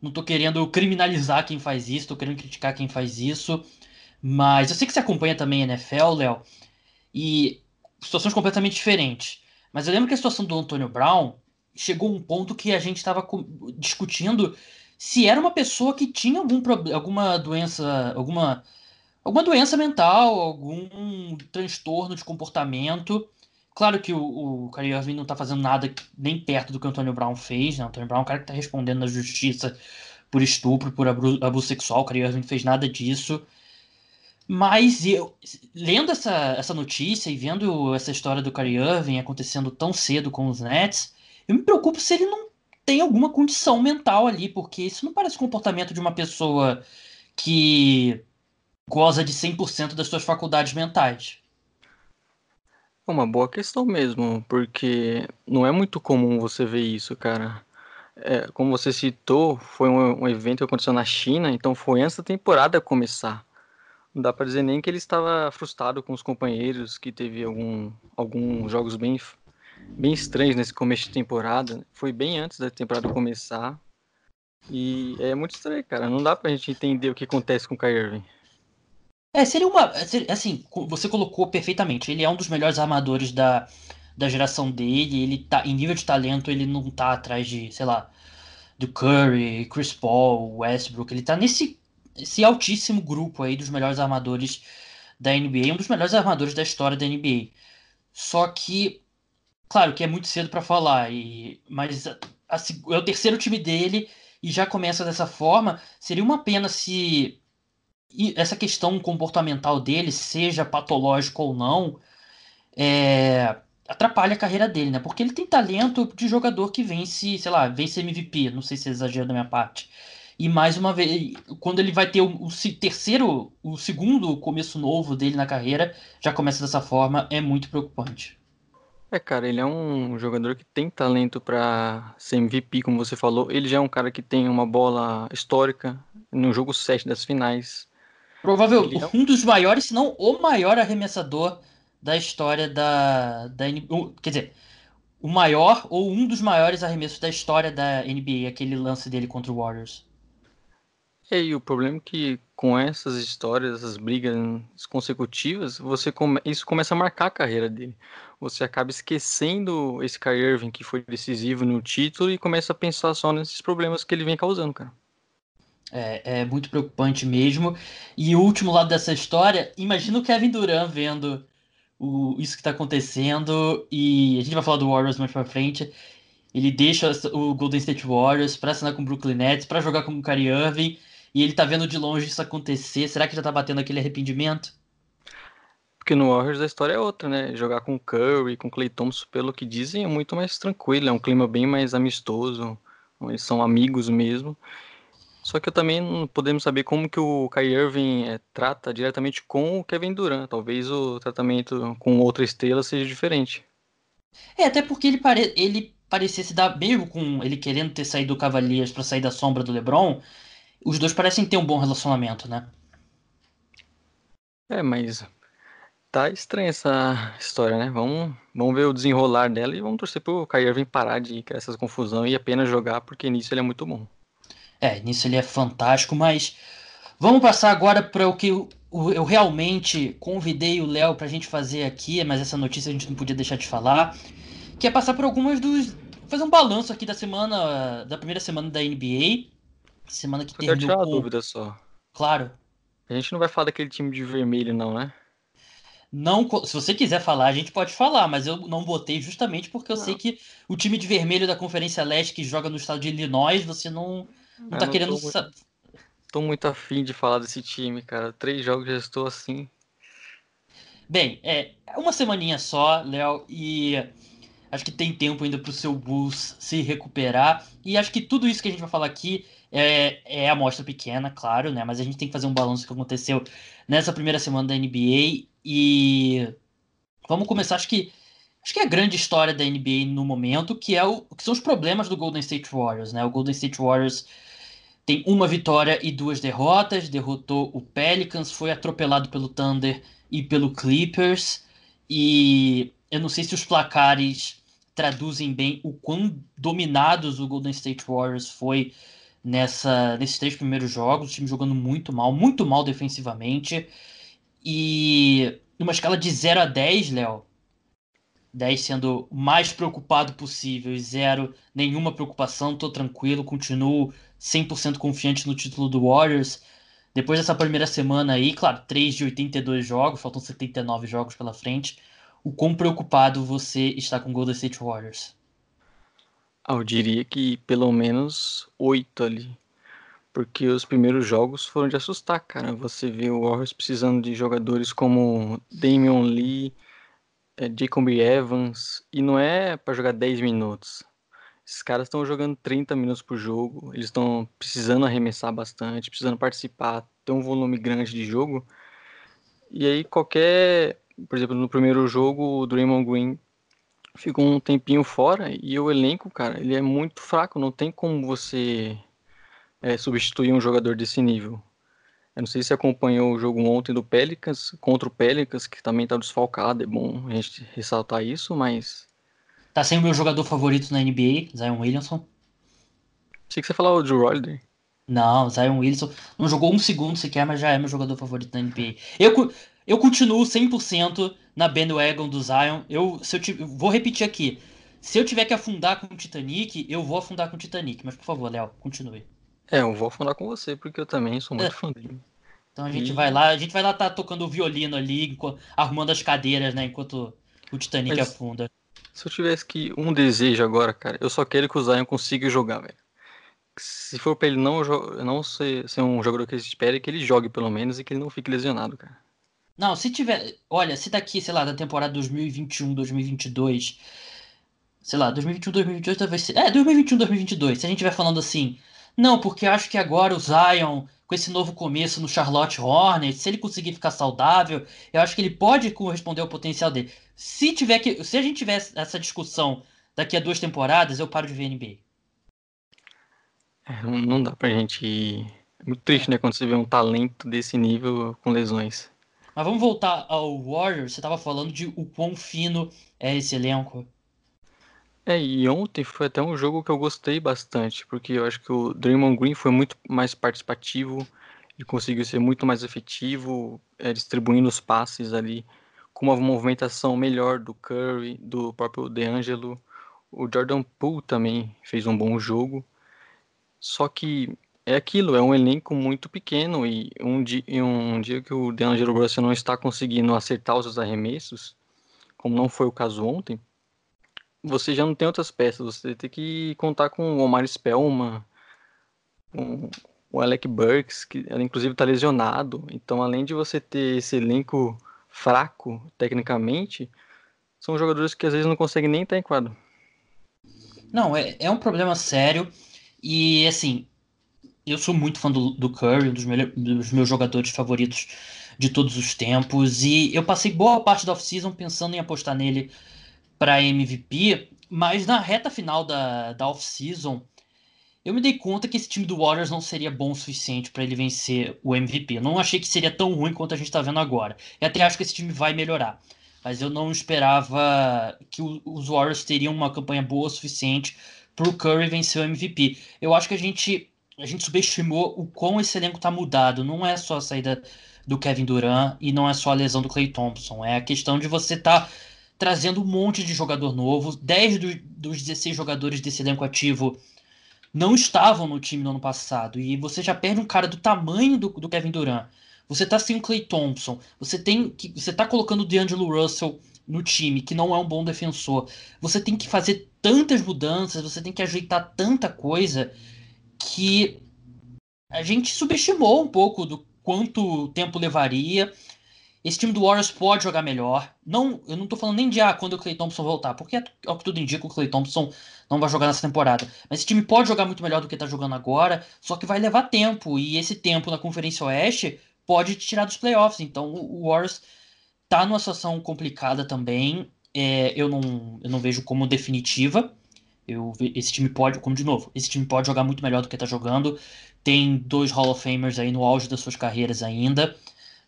não tô querendo criminalizar quem faz isso, tô querendo criticar quem faz isso. Mas eu sei que você acompanha também a NFL, Léo, e situações completamente diferentes. Mas eu lembro que a situação do Antônio Brown chegou um ponto que a gente estava discutindo se era uma pessoa que tinha algum alguma doença, alguma alguma doença mental, algum transtorno de comportamento. Claro que o, o Kyrie Irving não está fazendo nada nem perto do que o Antônio Brown fez, né? O Antônio Brown é um cara que está respondendo na justiça por estupro, por abuso sexual, o Kyrie Irving não fez nada disso. Mas eu, lendo essa, essa notícia e vendo essa história do Kyrie Irving acontecendo tão cedo com os Nets, eu me preocupo se ele não tem alguma condição mental ali, porque isso não parece o comportamento de uma pessoa que goza de 100% das suas faculdades mentais. É uma boa questão mesmo, porque não é muito comum você ver isso, cara. É, como você citou, foi um, um, evento que aconteceu na China, então foi antes da temporada começar. Não dá para dizer nem que ele estava frustrado com os companheiros, que teve algum, alguns jogos bem, bem estranhos nesse começo de temporada. Foi bem antes da temporada começar. E é muito estranho, cara. Não dá pra gente entender o que acontece com o Kyrie. É, seria uma. Assim, você colocou perfeitamente. Ele é um dos melhores armadores da, da geração dele. Ele tá, em nível de talento, ele não tá atrás de, sei lá, do Curry, Chris Paul, Westbrook. Ele tá nesse esse altíssimo grupo aí dos melhores armadores da NBA, um dos melhores armadores da história da NBA. Só que, claro que é muito cedo para falar, e, mas a, a, é o terceiro time dele e já começa dessa forma. Seria uma pena se essa questão comportamental dele, seja patológico ou não, é, atrapalha a carreira dele, né? Porque ele tem talento de jogador que vence, sei lá, vence MVP. Não sei se é exagero da minha parte. E mais uma vez, quando ele vai ter o, o, terceiro, o segundo começo novo dele na carreira, já começa dessa forma, é muito preocupante. É, cara, ele é um jogador que tem talento para ser MVP, como você falou. Ele já é um cara que tem uma bola histórica no jogo 7 das finais. Provavelmente um dos maiores, se não o maior arremessador da história da, da NBA. Quer dizer, o maior ou um dos maiores arremessos da história da NBA, aquele lance dele contra o Warriors. É, e o problema é que com essas histórias, essas brigas consecutivas, você come... isso começa a marcar a carreira dele. Você acaba esquecendo esse Kyrie Irving que foi decisivo no título e começa a pensar só nesses problemas que ele vem causando, cara. É, é muito preocupante mesmo. E o último lado dessa história, imagina o Kevin Durant vendo o, isso que está acontecendo e a gente vai falar do Warriors mais pra frente. Ele deixa o Golden State Warriors para assinar com o Brooklyn Nets, para jogar com o Kyrie Irving e ele tá vendo de longe isso acontecer. Será que já tá batendo aquele arrependimento? Porque no Warriors a história é outra, né? Jogar com Curry, com Clay Thompson, pelo que dizem, é muito mais tranquilo, é um clima bem mais amistoso, eles são amigos mesmo. Só que eu também não podemos saber como que o Kyrie Irving é, trata diretamente com o Kevin Durant. Talvez o tratamento com outra estrela seja diferente. É, até porque ele, pare... ele parecia se dar mesmo com ele querendo ter saído do Cavaliers para sair da sombra do LeBron os dois parecem ter um bom relacionamento, né? É, mas tá estranha essa história, né? Vamos, vamos ver o desenrolar dela e vamos torcer pro Kyrie Irving parar de criar essa confusão e apenas jogar, porque nisso ele é muito bom. É, nisso ele é fantástico, mas vamos passar agora para o que eu, eu realmente convidei o Léo pra gente fazer aqui, mas essa notícia a gente não podia deixar de falar, que é passar por algumas dos fazer um balanço aqui da semana da primeira semana da NBA Semana que tem. Eu tirar uma dúvida só. Claro. A gente não vai falar daquele time de vermelho, não, né? Não, se você quiser falar, a gente pode falar, mas eu não botei justamente porque eu não. sei que o time de vermelho da Conferência Leste que joga no estado de Illinois, você não, não tá não querendo. Tô muito, tô muito afim de falar desse time, cara. Três jogos já estou assim. Bem, é uma semaninha só, Léo, e acho que tem tempo ainda pro seu Bulls se recuperar. E acho que tudo isso que a gente vai falar aqui é, é amostra pequena, claro, né? Mas a gente tem que fazer um balanço que aconteceu nessa primeira semana da NBA e vamos começar, acho que acho que é a grande história da NBA no momento, que é o que são os problemas do Golden State Warriors, né? O Golden State Warriors tem uma vitória e duas derrotas, derrotou o Pelicans, foi atropelado pelo Thunder e pelo Clippers. E eu não sei se os placares traduzem bem o quão dominados o Golden State Warriors foi nessa, nesses três primeiros jogos, o time jogando muito mal, muito mal defensivamente. E numa escala de 0 a 10, Léo, 10 sendo o mais preocupado possível e 0 nenhuma preocupação, tô tranquilo, continuo 100% confiante no título do Warriors. depois dessa primeira semana aí, claro, 3 de 82 jogos, faltam 79 jogos pela frente, o quão preocupado você está com o Golden State Warriors? Ah, eu diria que pelo menos 8 ali. Porque os primeiros jogos foram de assustar, cara. Você vê o Warriors precisando de jogadores como Damian Lee, é, Jacob Evans, e não é para jogar 10 minutos. Esses caras estão jogando 30 minutos por jogo, eles estão precisando arremessar bastante, precisando participar, ter um volume grande de jogo. E aí qualquer, por exemplo, no primeiro jogo, o Draymond Green ficou um tempinho fora e o elenco, cara, ele é muito fraco, não tem como você é, substituir um jogador desse nível. Eu não sei se acompanhou o jogo ontem do Pelicans, contra o Pelicans, que também tá desfalcado, é bom a gente ressaltar isso, mas... Tá sem o meu jogador favorito na NBA, Zion Williamson. Sei que você falava do Holiday. Não, Zion Williamson não jogou um segundo sequer, mas já é meu jogador favorito na NBA. Eu, eu continuo 100% na bandwagon do Zion. Eu, se eu vou repetir aqui. Se eu tiver que afundar com o Titanic, eu vou afundar com o Titanic. Mas por favor, Léo, continue. É, eu vou afundar com você, porque eu também sou muito é. fã dele. Então a gente e... vai lá, a gente vai lá tá tocando o violino ali, arrumando as cadeiras, né, enquanto o Titanic Mas, afunda. Se eu tivesse que um desejo agora, cara, eu só quero que o Zion consiga jogar, velho. Se for pra ele não, não ser, ser um jogador que a gente espere, que ele jogue pelo menos e que ele não fique lesionado, cara. Não, se tiver. Olha, se daqui, sei lá, da temporada 2021, 2022. Sei lá, 2021, 2022 talvez. É, 2021, 2022. Se a gente estiver falando assim. Não, porque acho que agora o Zion, com esse novo começo no Charlotte Hornets, se ele conseguir ficar saudável, eu acho que ele pode corresponder ao potencial dele. Se tiver que. Se a gente tiver essa discussão daqui a duas temporadas, eu paro de ver NBA. É, não dá pra gente. É muito triste, né? Quando você vê um talento desse nível com lesões. Mas vamos voltar ao Warriors. Você estava falando de o quão fino é esse elenco. É, e ontem foi até um jogo que eu gostei bastante, porque eu acho que o Draymond Green foi muito mais participativo, ele conseguiu ser muito mais efetivo, é, distribuindo os passes ali, com uma movimentação melhor do Curry, do próprio DeAngelo. O Jordan Poole também fez um bom jogo, só que é aquilo, é um elenco muito pequeno e um dia, um dia que o DeAngelo Russell não está conseguindo acertar os arremessos, como não foi o caso ontem, você já não tem outras peças, você tem que contar com o Omar Spellman, com o Alec Burks, que inclusive está lesionado, então além de você ter esse elenco fraco tecnicamente, são jogadores que às vezes não conseguem nem estar em quadro. Não, é, é um problema sério e assim, eu sou muito fã do, do Curry, um dos, dos, meus jogadores favoritos de todos os tempos. E eu passei boa parte da off-season pensando em apostar nele para MVP, mas na reta final da, da off-season eu me dei conta que esse time do Warriors não seria bom o suficiente para ele vencer o MVP. Eu não achei que seria tão ruim quanto a gente está vendo agora. E até acho que esse time vai melhorar. Mas eu não esperava que os Warriors teriam uma campanha boa o suficiente para o Curry vencer o MVP. Eu acho que a gente a gente subestimou o quão esse elenco tá mudado. Não é só a saída do Kevin Durant e não é só a lesão do Clay Thompson. É a questão de você tá trazendo um monte de jogador novo. 10 do, dos 16 jogadores desse elenco ativo não estavam no time no ano passado. E você já perde um cara do tamanho do, do Kevin Durant. Você tá sem o Clay Thompson. Você tem que você tá colocando o DeAngelo Russell no time, que não é um bom defensor. Você tem que fazer tantas mudanças, você tem que ajeitar tanta coisa que a gente subestimou um pouco do quanto tempo levaria. Esse time do Warriors pode jogar melhor. Não, eu não tô falando nem de ah, quando o Clay Thompson voltar, porque é o que tudo indica, o Clay Thompson não vai jogar nessa temporada. Mas esse time pode jogar muito melhor do que tá jogando agora, só que vai levar tempo. E esse tempo na Conferência Oeste pode te tirar dos playoffs. Então o Warriors tá numa situação complicada também. É, eu, não, eu não vejo como definitiva. Eu, esse time pode, como de novo, esse time pode jogar muito melhor do que está jogando. Tem dois Hall of Famers aí no auge das suas carreiras ainda,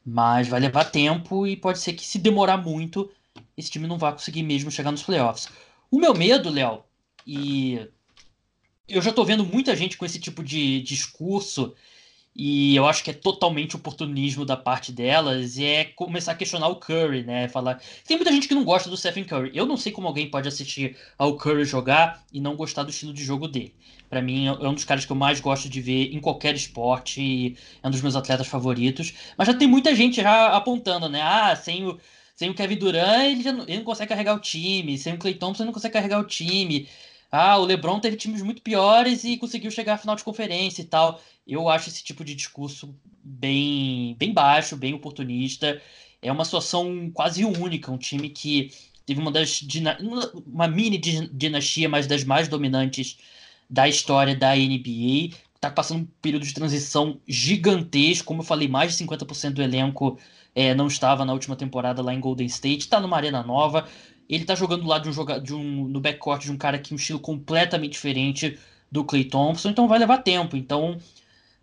mas vai levar tempo e pode ser que se demorar muito, esse time não vai conseguir mesmo chegar nos playoffs. O meu medo, Léo, e eu já estou vendo muita gente com esse tipo de discurso E eu acho que é totalmente oportunismo da parte delas e é começar a questionar o Curry, né? Falar. Tem muita gente que não gosta do Stephen Curry. Eu não sei como alguém pode assistir ao Curry jogar e não gostar do estilo de jogo dele. Para mim é um dos caras que eu mais gosto de ver em qualquer esporte e é um dos meus atletas favoritos. Mas já tem muita gente já apontando, né? Ah, sem o, sem o Kevin Durant ele, já não, ele não consegue carregar o time. Sem o Clay Thompson ele não consegue carregar o time. Ah, o LeBron teve times muito piores e conseguiu chegar à final de conferência e tal. Eu acho esse tipo de discurso bem, bem baixo, bem oportunista. É uma situação quase única, um time que teve uma das uma mini dinastia, mas das mais dominantes da história da NBA. Está passando um período de transição gigantesco. Como eu falei, mais de 50% do elenco é, não estava na última temporada lá em Golden State. Está numa arena nova. Ele tá jogando do lado de um jogador de um no backcourt de um cara que um estilo completamente diferente do Clay Thompson, então vai levar tempo. Então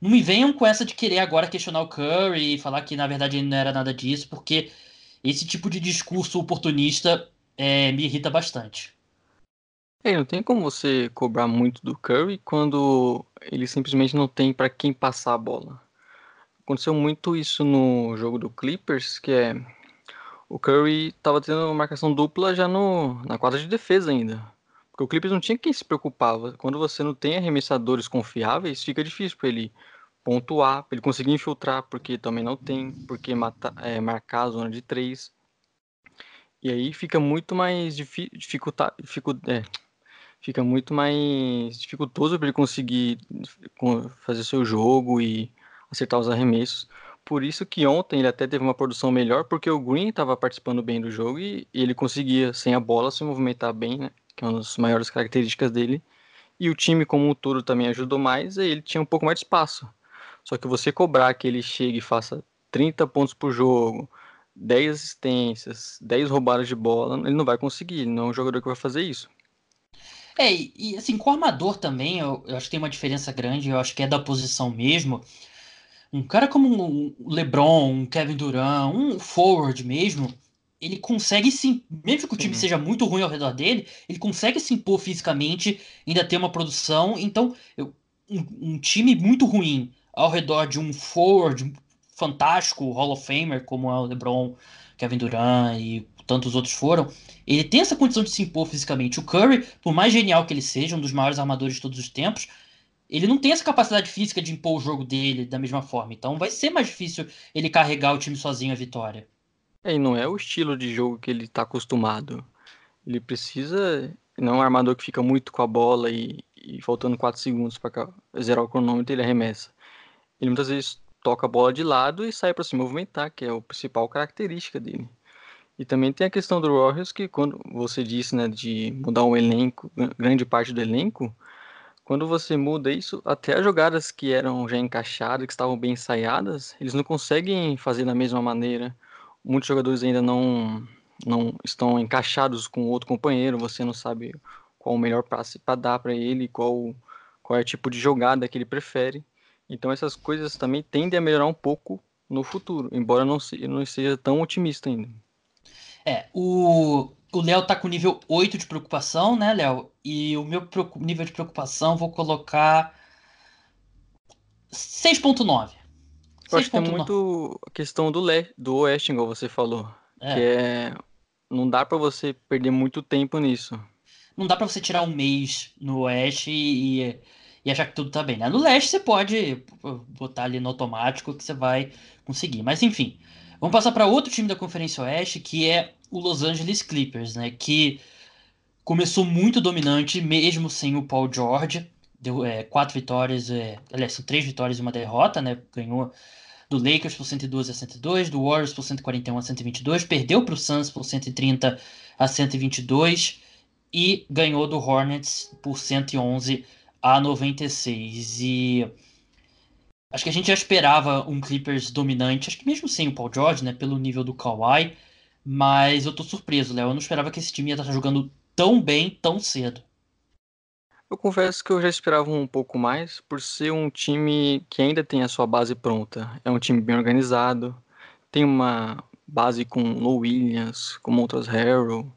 não me venham com essa de querer agora questionar o Curry e falar que na verdade ele não era nada disso, porque esse tipo de discurso oportunista é, me irrita bastante. É, não tem como você cobrar muito do Curry quando ele simplesmente não tem para quem passar a bola. Aconteceu muito isso no jogo do Clippers, que é o Curry estava tendo marcação dupla já no, na quadra de defesa ainda. Porque o Clippers não tinha quem se preocupava. Quando você não tem arremessadores confiáveis, fica difícil para ele pontuar, para ele conseguir infiltrar, porque também não tem, porque mata, é, marcar a zona de três. E aí fica muito mais difi dificulta, é, fica muito mais dificultoso para ele conseguir fazer seu jogo e acertar os arremessos. Por isso que ontem ele até teve uma produção melhor, porque o Green estava participando bem do jogo e, ele conseguia, sem a bola, se movimentar bem, né? Que é uma das maiores características dele. E o time como um todo também ajudou mais, e ele tinha um pouco mais de espaço. Só que você cobrar que ele chegue e faça 30 pontos por jogo, 10 assistências, 10 roubadas de bola, ele não vai conseguir, ele não é um jogador que vai fazer isso. É, e assim, com o armador também, eu, eu acho que tem uma diferença grande, eu acho que é da posição mesmo um cara como um LeBron, um Kevin Durant, um forward mesmo, ele consegue sim, mesmo que o time Sim. seja muito ruim ao redor dele, ele consegue se impor fisicamente, ainda ter uma produção. Então, eu, um, um, time muito ruim ao redor de um forward fantástico, Hall of Famer, como é o LeBron, Kevin Durant e tantos outros foram, ele tem essa condição de se impor fisicamente. O Curry, por mais genial que ele seja, um dos maiores armadores de todos os tempos, ele não tem essa capacidade física de impor o jogo dele da mesma forma. Então vai ser mais difícil ele carregar o time sozinho a vitória. É, e não é o estilo de jogo que ele está acostumado. Ele precisa. Não é um armador que fica muito com a bola e, e faltando 4 segundos para zerar o cronômetro ele arremessa. Ele muitas vezes toca a bola de lado e sai para se movimentar, que é a principal característica dele. E também tem a questão do Warriors, que quando você disse né, de mudar o elenco, grande parte do elenco, quando você muda isso, até as jogadas que eram já encaixadas, que estavam bem ensaiadas, eles não conseguem fazer da mesma maneira. Muitos jogadores ainda não, não estão encaixados com outro companheiro, você não sabe qual o melhor passe para dar para ele, qual, qual é o tipo de jogada que ele prefere. Então essas coisas também tendem a melhorar um pouco no futuro, embora não, se, não seja tão otimista ainda. É, o, o Léo tá com nível 8 de preocupação, né, Léo? E o meu nível de preocupação vou colocar 6.9. Eu acho que é muito a questão do, le do Oeste, igual você falou. É. Que é. Não dá para você perder muito tempo nisso. Não dá para você tirar um mês no Oeste e, e achar que tudo tá bem, né? No Leste você pode botar ali no automático que você vai conseguir. Mas enfim, vamos passar para outro time da Conferência Oeste, que é o Los Angeles Clippers, né? Que começou muito dominante, mesmo sem o Paul George. Deu é, quatro vitórias, é, aliás, são três vitórias e uma derrota, né? Ganhou do Lakers por 112 a 102, do Warriors por 141 a 122, perdeu para o Suns por 130 a 122 e ganhou do Hornets por 111 a 96. E acho que a gente já esperava um Clippers dominante, acho que mesmo sem o Paul George, né, pelo nível do Kawhi, mas eu tô surpreso, Léo. Eu não esperava que esse time ia estar jogando tão bem tão cedo. Eu confesso que eu já esperava um pouco mais, por ser um time que ainda tem a sua base pronta. É um time bem organizado, tem uma base com Low Williams, com Montrezl Harrell,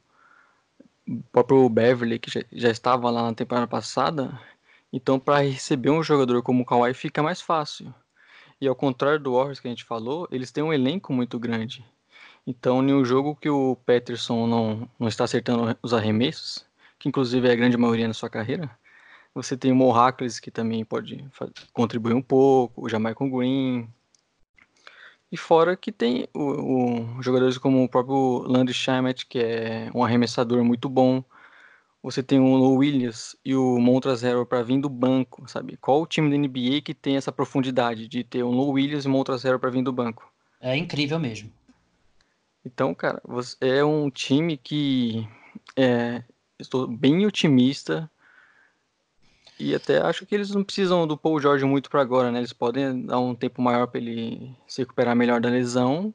o próprio Beverly, que já, já estava lá na temporada passada. Então, para receber um jogador como o Kawhi fica mais fácil. E ao contrário do Warriors que a gente falou, eles têm um elenco muito grande. Então, em um jogo que o Peterson não, não está acertando os arremessos, que inclusive é a grande maioria na sua carreira, você tem o Mo que também pode contribuir um pouco, o Jamaican Green. E fora que tem o, o jogadores como o próprio Landry Shamet, que é um arremessador muito bom. Você tem o Williams e o Montrezl para vir do banco, sabe? Qual o time da NBA que tem essa profundidade de ter o Lou Williams e o Montrezl para vir do banco? É incrível mesmo. Então, cara, é um time que é, estou bem otimista e até acho que eles não precisam do Paul George muito para agora, né? Eles podem dar um tempo maior para ele se recuperar melhor da lesão,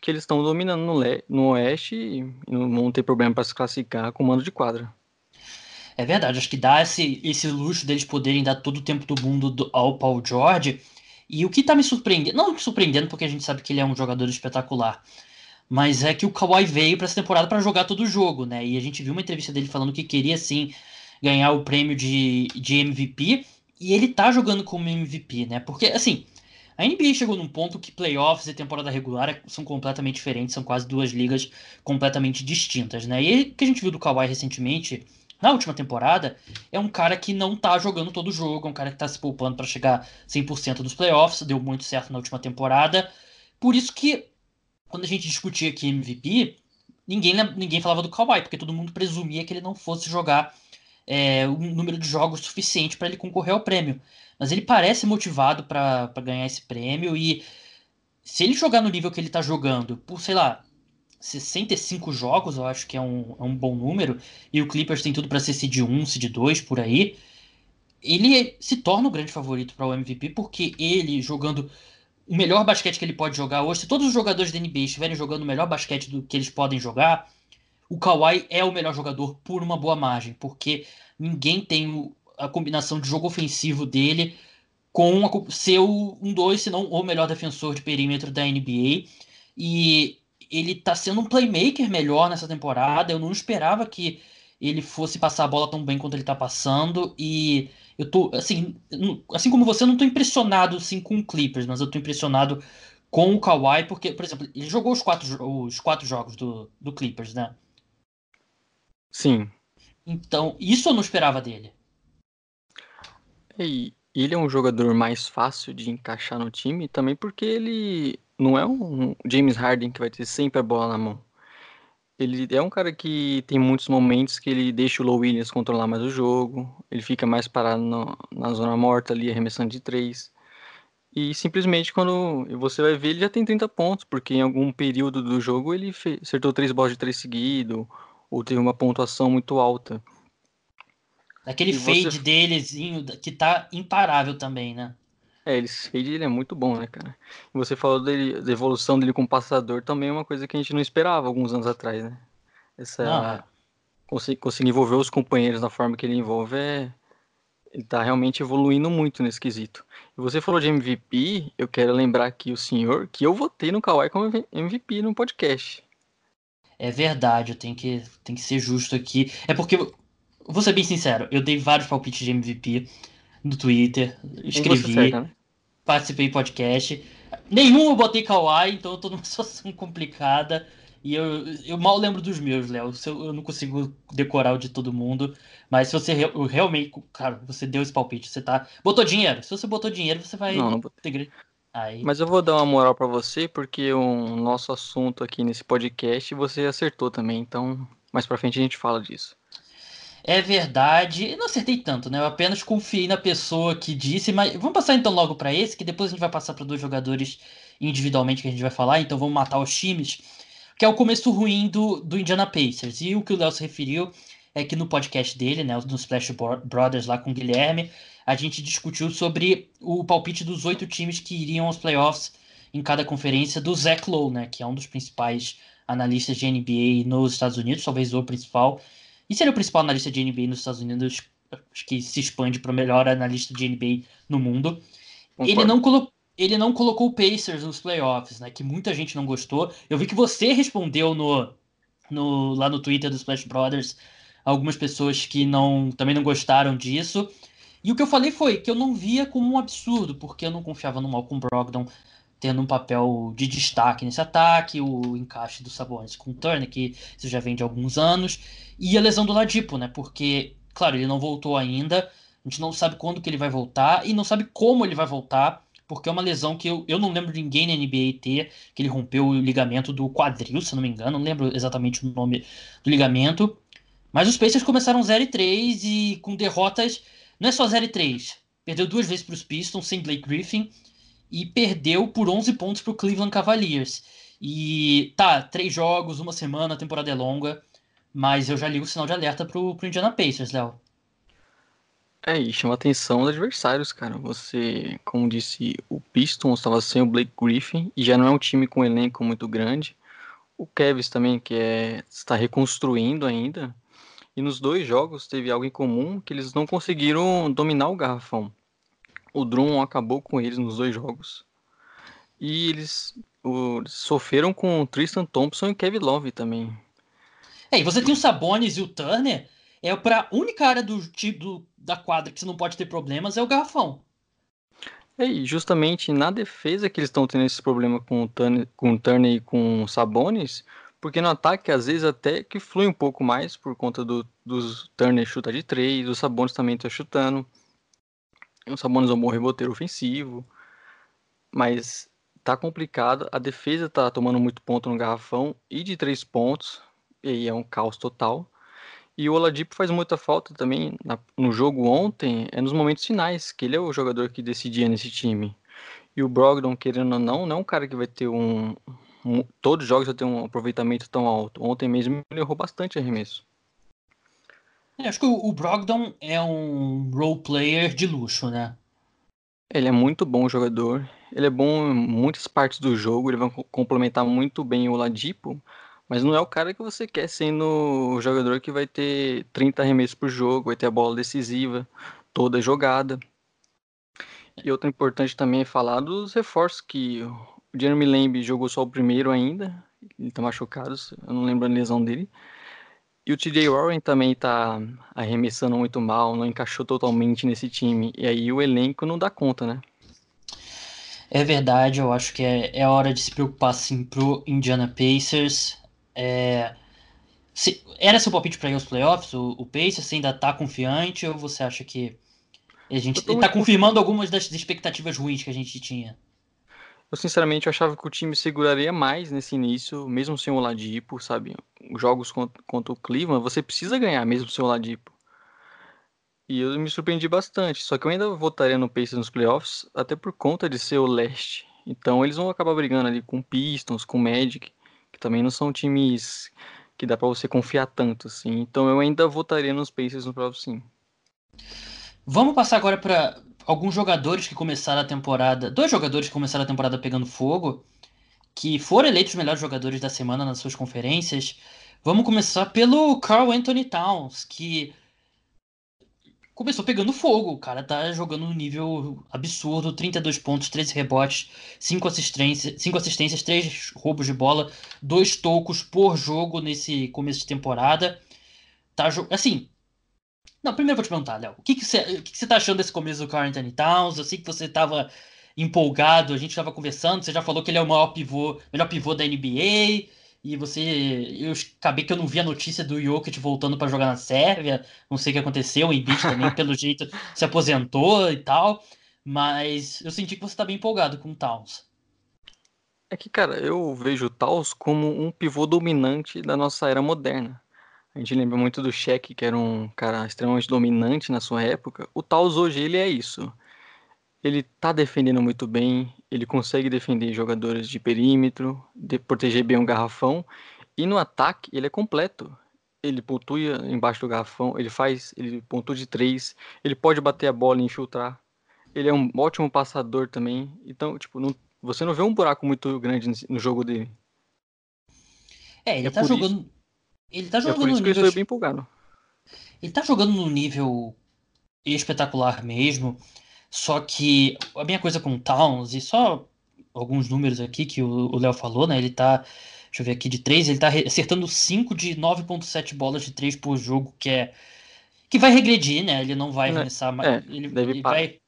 que eles estão dominando no, no Oeste e não vão ter problema para se classificar com mando de quadra. É verdade, acho que dá esse, esse luxo deles poderem dar todo o tempo do mundo do, ao Paul George. E o que tá me surpreendendo, não me surpreendendo porque a gente sabe que ele é um jogador espetacular, mas é que o Kawhi veio para essa temporada para jogar todo o jogo, né? E a gente viu uma entrevista dele falando que queria sim ganhar o prêmio de, de MVP e ele tá jogando como MVP, né? Porque assim, a NBA chegou num ponto que playoffs e temporada regular são completamente diferentes, são quase duas ligas completamente distintas, né? E o que a gente viu do Kawhi recentemente, na última temporada, é um cara que não tá jogando todo o jogo, é um cara que tá se poupando para chegar 100% dos playoffs, deu muito certo na última temporada. Por isso que quando a gente discutia aqui MVP, ninguém, ninguém falava do Kawhi, porque todo mundo presumia que ele não fosse jogar é, um número de jogos suficiente para ele concorrer ao prêmio. Mas ele parece motivado para ganhar esse prêmio e se ele jogar no nível que ele está jogando, por sei lá, 65 jogos, eu acho que é um, é um bom número, e o Clippers tem tudo para ser seed 1, seed 2 por aí, ele se torna o grande favorito para o MVP porque ele jogando o melhor basquete que ele pode jogar hoje, se todos os jogadores da NBA estiverem jogando o melhor basquete do que eles podem jogar, o Kawhi é o melhor jogador por uma boa margem, porque ninguém tem a combinação de jogo ofensivo dele com a, ser um dois, se não o melhor defensor de perímetro da NBA. E ele tá sendo um playmaker melhor nessa temporada. Eu não esperava que ele fosse passar a bola tão bem quanto ele tá passando. E eu tô, assim, assim como você, eu não tô impressionado assim, com o Clippers, mas eu tô impressionado com o Kawhi, porque, por exemplo, ele jogou os quatro, os quatro jogos do, do Clippers, né? Sim. Então, isso eu não esperava dele. E ele é um jogador mais fácil de encaixar no time também porque ele não é um James Harden que vai ter sempre a bola na mão. Ele é um cara que tem muitos momentos que ele deixa o Low Williams controlar mais o jogo, ele fica mais parado no, na zona morta ali, arremessando de três. E simplesmente quando você vai ver, ele já tem 30 pontos, porque em algum período do jogo ele fez, acertou três bolas de três seguido, ou teve uma pontuação muito alta. Aquele e fade você... delezinho que tá imparável também, né? É, ele ele é muito bom, né, cara? você falou dele, da evolução dele com passador também é uma coisa que a gente não esperava alguns anos atrás, né? Essa conseguir, conseguir envolver os companheiros da forma que ele envolve é ele tá realmente evoluindo muito nesse quesito. E você falou de MVP, eu quero lembrar aqui o senhor que eu votei no Kawhi como MVP no podcast. É verdade, eu tenho que, tenho que ser justo aqui. É porque, vou ser bem sincero, eu dei vários palpites de MVP no Twitter, escrevi, acerta, né? Participei em podcast. Nenhum eu botei Kawaii, então eu tô numa situação complicada. E eu, eu mal lembro dos meus, Léo. Eu não consigo decorar o de todo mundo. Mas se você realmente. Cara, você deu esse palpite, você tá. Botou dinheiro. Se você botou dinheiro, você vai. Não, não ter... Aí... Mas eu vou dar uma moral para você, porque o nosso assunto aqui nesse podcast você acertou também, então mais pra frente a gente fala disso. É verdade, eu não acertei tanto, né? Eu apenas confiei na pessoa que disse, mas vamos passar então logo para esse, que depois a gente vai passar para dois jogadores individualmente que a gente vai falar, então vamos matar os times, que é o começo ruim do, do Indiana Pacers. E o que o Léo se referiu é que no podcast dele, né, no Splash Brothers lá com o Guilherme, a gente discutiu sobre o palpite dos oito times que iriam aos playoffs em cada conferência do Zach Lowe, né, que é um dos principais analistas de NBA nos Estados Unidos, talvez o principal. E se ele é o principal analista de NBA nos Estados Unidos, acho que se expande para o melhor analista de NBA no mundo. Ele não, colo ele não colocou o Pacers nos playoffs, né, que muita gente não gostou. Eu vi que você respondeu no, no lá no Twitter dos Splash Brothers algumas pessoas que não também não gostaram disso. E o que eu falei foi que eu não via como um absurdo, porque eu não confiava no Malcolm Brogdon tendo um papel de destaque nesse ataque, o encaixe do Sabonis com o Turner, que isso já vem de alguns anos, e a lesão do Ladipo, né? Porque, claro, ele não voltou ainda, a gente não sabe quando que ele vai voltar e não sabe como ele vai voltar, porque é uma lesão que eu, eu não lembro de ninguém na NBA ter, que ele rompeu o ligamento do quadril, se não me engano, não lembro exatamente o nome do ligamento. Mas os Pacers começaram 0 e 3 e com derrotas, não é só 0 e 3, perdeu duas vezes para os Pistons sem Blake Griffin e perdeu por 11 pontos para o Cleveland Cavaliers. E tá, três jogos, uma semana, a temporada é longa, mas eu já ligo o sinal de alerta pro, pro Indiana Pacers, Léo. É, e chama a atenção dos adversários, cara. Você, como disse, o Pistons estava sem o Blake Griffin e já não é um time com um elenco muito grande. O Kevs também, que é, está reconstruindo ainda. E nos dois jogos teve algo em comum que eles não conseguiram dominar o garrafão. O Drum acabou com eles nos dois jogos. E eles o, sofreram com o Tristan Thompson e Kevin Love também. É, e você tem o Sabonis e o Turner. É para única área do, do, da quadra que você não pode ter problemas é o garrafão. É, e justamente na defesa que eles estão tendo esse problema com o Turner, com o Turner e com o Sabonis, porque no ataque às vezes até que flui um pouco mais por conta do, dos Turner chuta de três, o Sabonis também está chutando. O Sabonis é um bom reboteiro ofensivo, mas tá complicado. A defesa tá tomando muito ponto no garrafão e de três pontos, e aí é um caos total. E o Oladipo faz muita falta também na, no jogo ontem, é nos momentos finais, que ele é o jogador que decidia nesse time. E o Brogdon, querendo ou não, não é um cara que vai ter um. um todos os jogos vai ter um aproveitamento tão alto. Ontem mesmo ele errou bastante arremesso. É, acho que o, Brogdon é um role player de luxo, né? Ele é muito bom jogador. Ele é bom em muitas partes do jogo. Ele vai complementar muito bem o Oladipo. Mas não é o cara que você quer sendo o jogador que vai ter 30 arremessos por jogo, vai ter a bola decisiva, toda jogada. E outra importante também é falar dos reforços que o Jeremy Lamb jogou só o primeiro ainda, ele tá machucado, eu não lembro a lesão dele. E o TJ Warren também tá arremessando muito mal, não encaixou totalmente nesse time. E aí o elenco não dá conta, né? É verdade, eu acho que é, é hora de se preocupar sim pro Indiana Pacers. É, se, era seu palpite para ir aos playoffs, o, o Pacers? Você ainda tá confiante ou você acha que a gente está confirmando algumas das expectativas ruins que a gente tinha? Eu sinceramente achava que o time seguraria mais nesse início, mesmo sem o Ladipo, sabe? Os jogos contra, contra o Cleveland, você precisa ganhar mesmo sem o Ladipo. E eu me surpreendi bastante. Só que eu ainda votaria no Pacers nos playoffs, até por conta de ser o leste. Então eles vão acabar brigando ali com Pistons, com Magic que também não são times que dá para você confiar tanto, assim. Então eu ainda votaria nos Pacers no próximo sim. Vamos passar agora para alguns jogadores que começaram a temporada, dois jogadores que começaram a temporada pegando fogo, que foram eleitos os melhores jogadores da semana nas suas conferências. Vamos começar pelo Carl Anthony Towns, que começou pegando fogo. O cara tá jogando um nível absurdo, 32 pontos, 13 rebotes, 5 assistências, 5 assistências, 3 roubos de bola, 2 tocos por jogo nesse começo de temporada. Tá assim, não, primeiro eu vou te perguntar, Léo, o que, que, você, que, que você tá achando desse começo do Anthony Towns? Eu sei que você tava empolgado, a gente tava conversando, você já falou que ele é o maior pivô, melhor pivô da NBA, e você. Eu acabei que eu não vi a notícia do Jokic voltando para jogar na Sérvia. Não sei o que aconteceu. O Embiid também, pelo jeito, se aposentou e tal. Mas eu senti que você tá bem empolgado com o Towns. É que, cara, eu vejo o Taos como um pivô dominante da nossa era moderna. A gente lembra muito do Shaq, que era um cara extremamente dominante na sua época. O Taos hoje, ele é isso. Ele tá defendendo muito bem, ele consegue defender jogadores de perímetro, de proteger bem um garrafão, e no ataque ele é completo. Ele pontua embaixo do garrafão, ele faz, ele pontua de três, ele pode bater a bola e infiltrar. Ele é um ótimo passador também. Então, tipo, não, você não vê um buraco muito grande no jogo dele. É, ele é tá jogando. Isso, ele tá jogando é por isso que nível... eu estou bem empolgado. Ele tá jogando num nível espetacular mesmo. Só que a minha coisa com o Towns, e só alguns números aqui que o Léo falou, né? Ele tá. Deixa eu ver aqui de 3, ele tá acertando 5 de 9.7 bolas de 3 por jogo, que é Que vai regredir, né? Ele não vai Né, começar mais. é, ele, ele vai.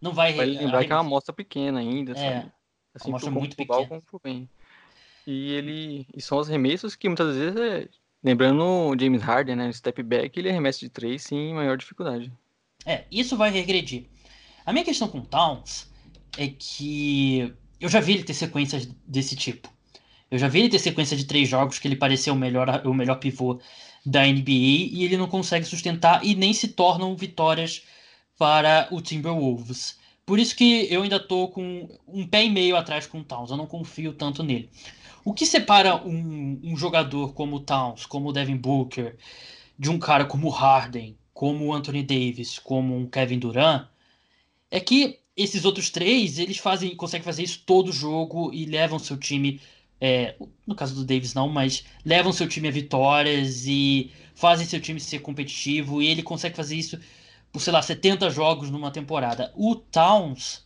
Não vai. Vai lembrar que é uma arremessar. amostra pequena ainda, É, sabe? Assim amostra pro muito pequena. E ele. E são os arremessos que muitas vezes é. Lembrando o James Harden, né? Step back, ele arremessa de três sem maior dificuldade. É, isso vai regredir. A minha questão com o Towns é que eu já vi ele ter sequências desse tipo. Eu já vi ele ter sequência de três jogos que ele parecia o melhor, o melhor pivô da NBA e ele não consegue sustentar e nem se tornam vitórias para o Timberwolves. Por isso que eu ainda tô com um pé e meio atrás com o Towns. Eu não confio tanto nele. O que separa um, um jogador como o Towns, como o Devin Booker, de um cara como o Harden, como o Anthony Davis, como um Kevin Durant, é que esses outros três, eles fazem, conseguem fazer isso todo jogo e levam seu time, é, no caso do Davis não, mas levam seu time a vitórias e fazem seu time ser competitivo e ele consegue fazer isso por, sei lá, 70 jogos numa temporada. O Towns,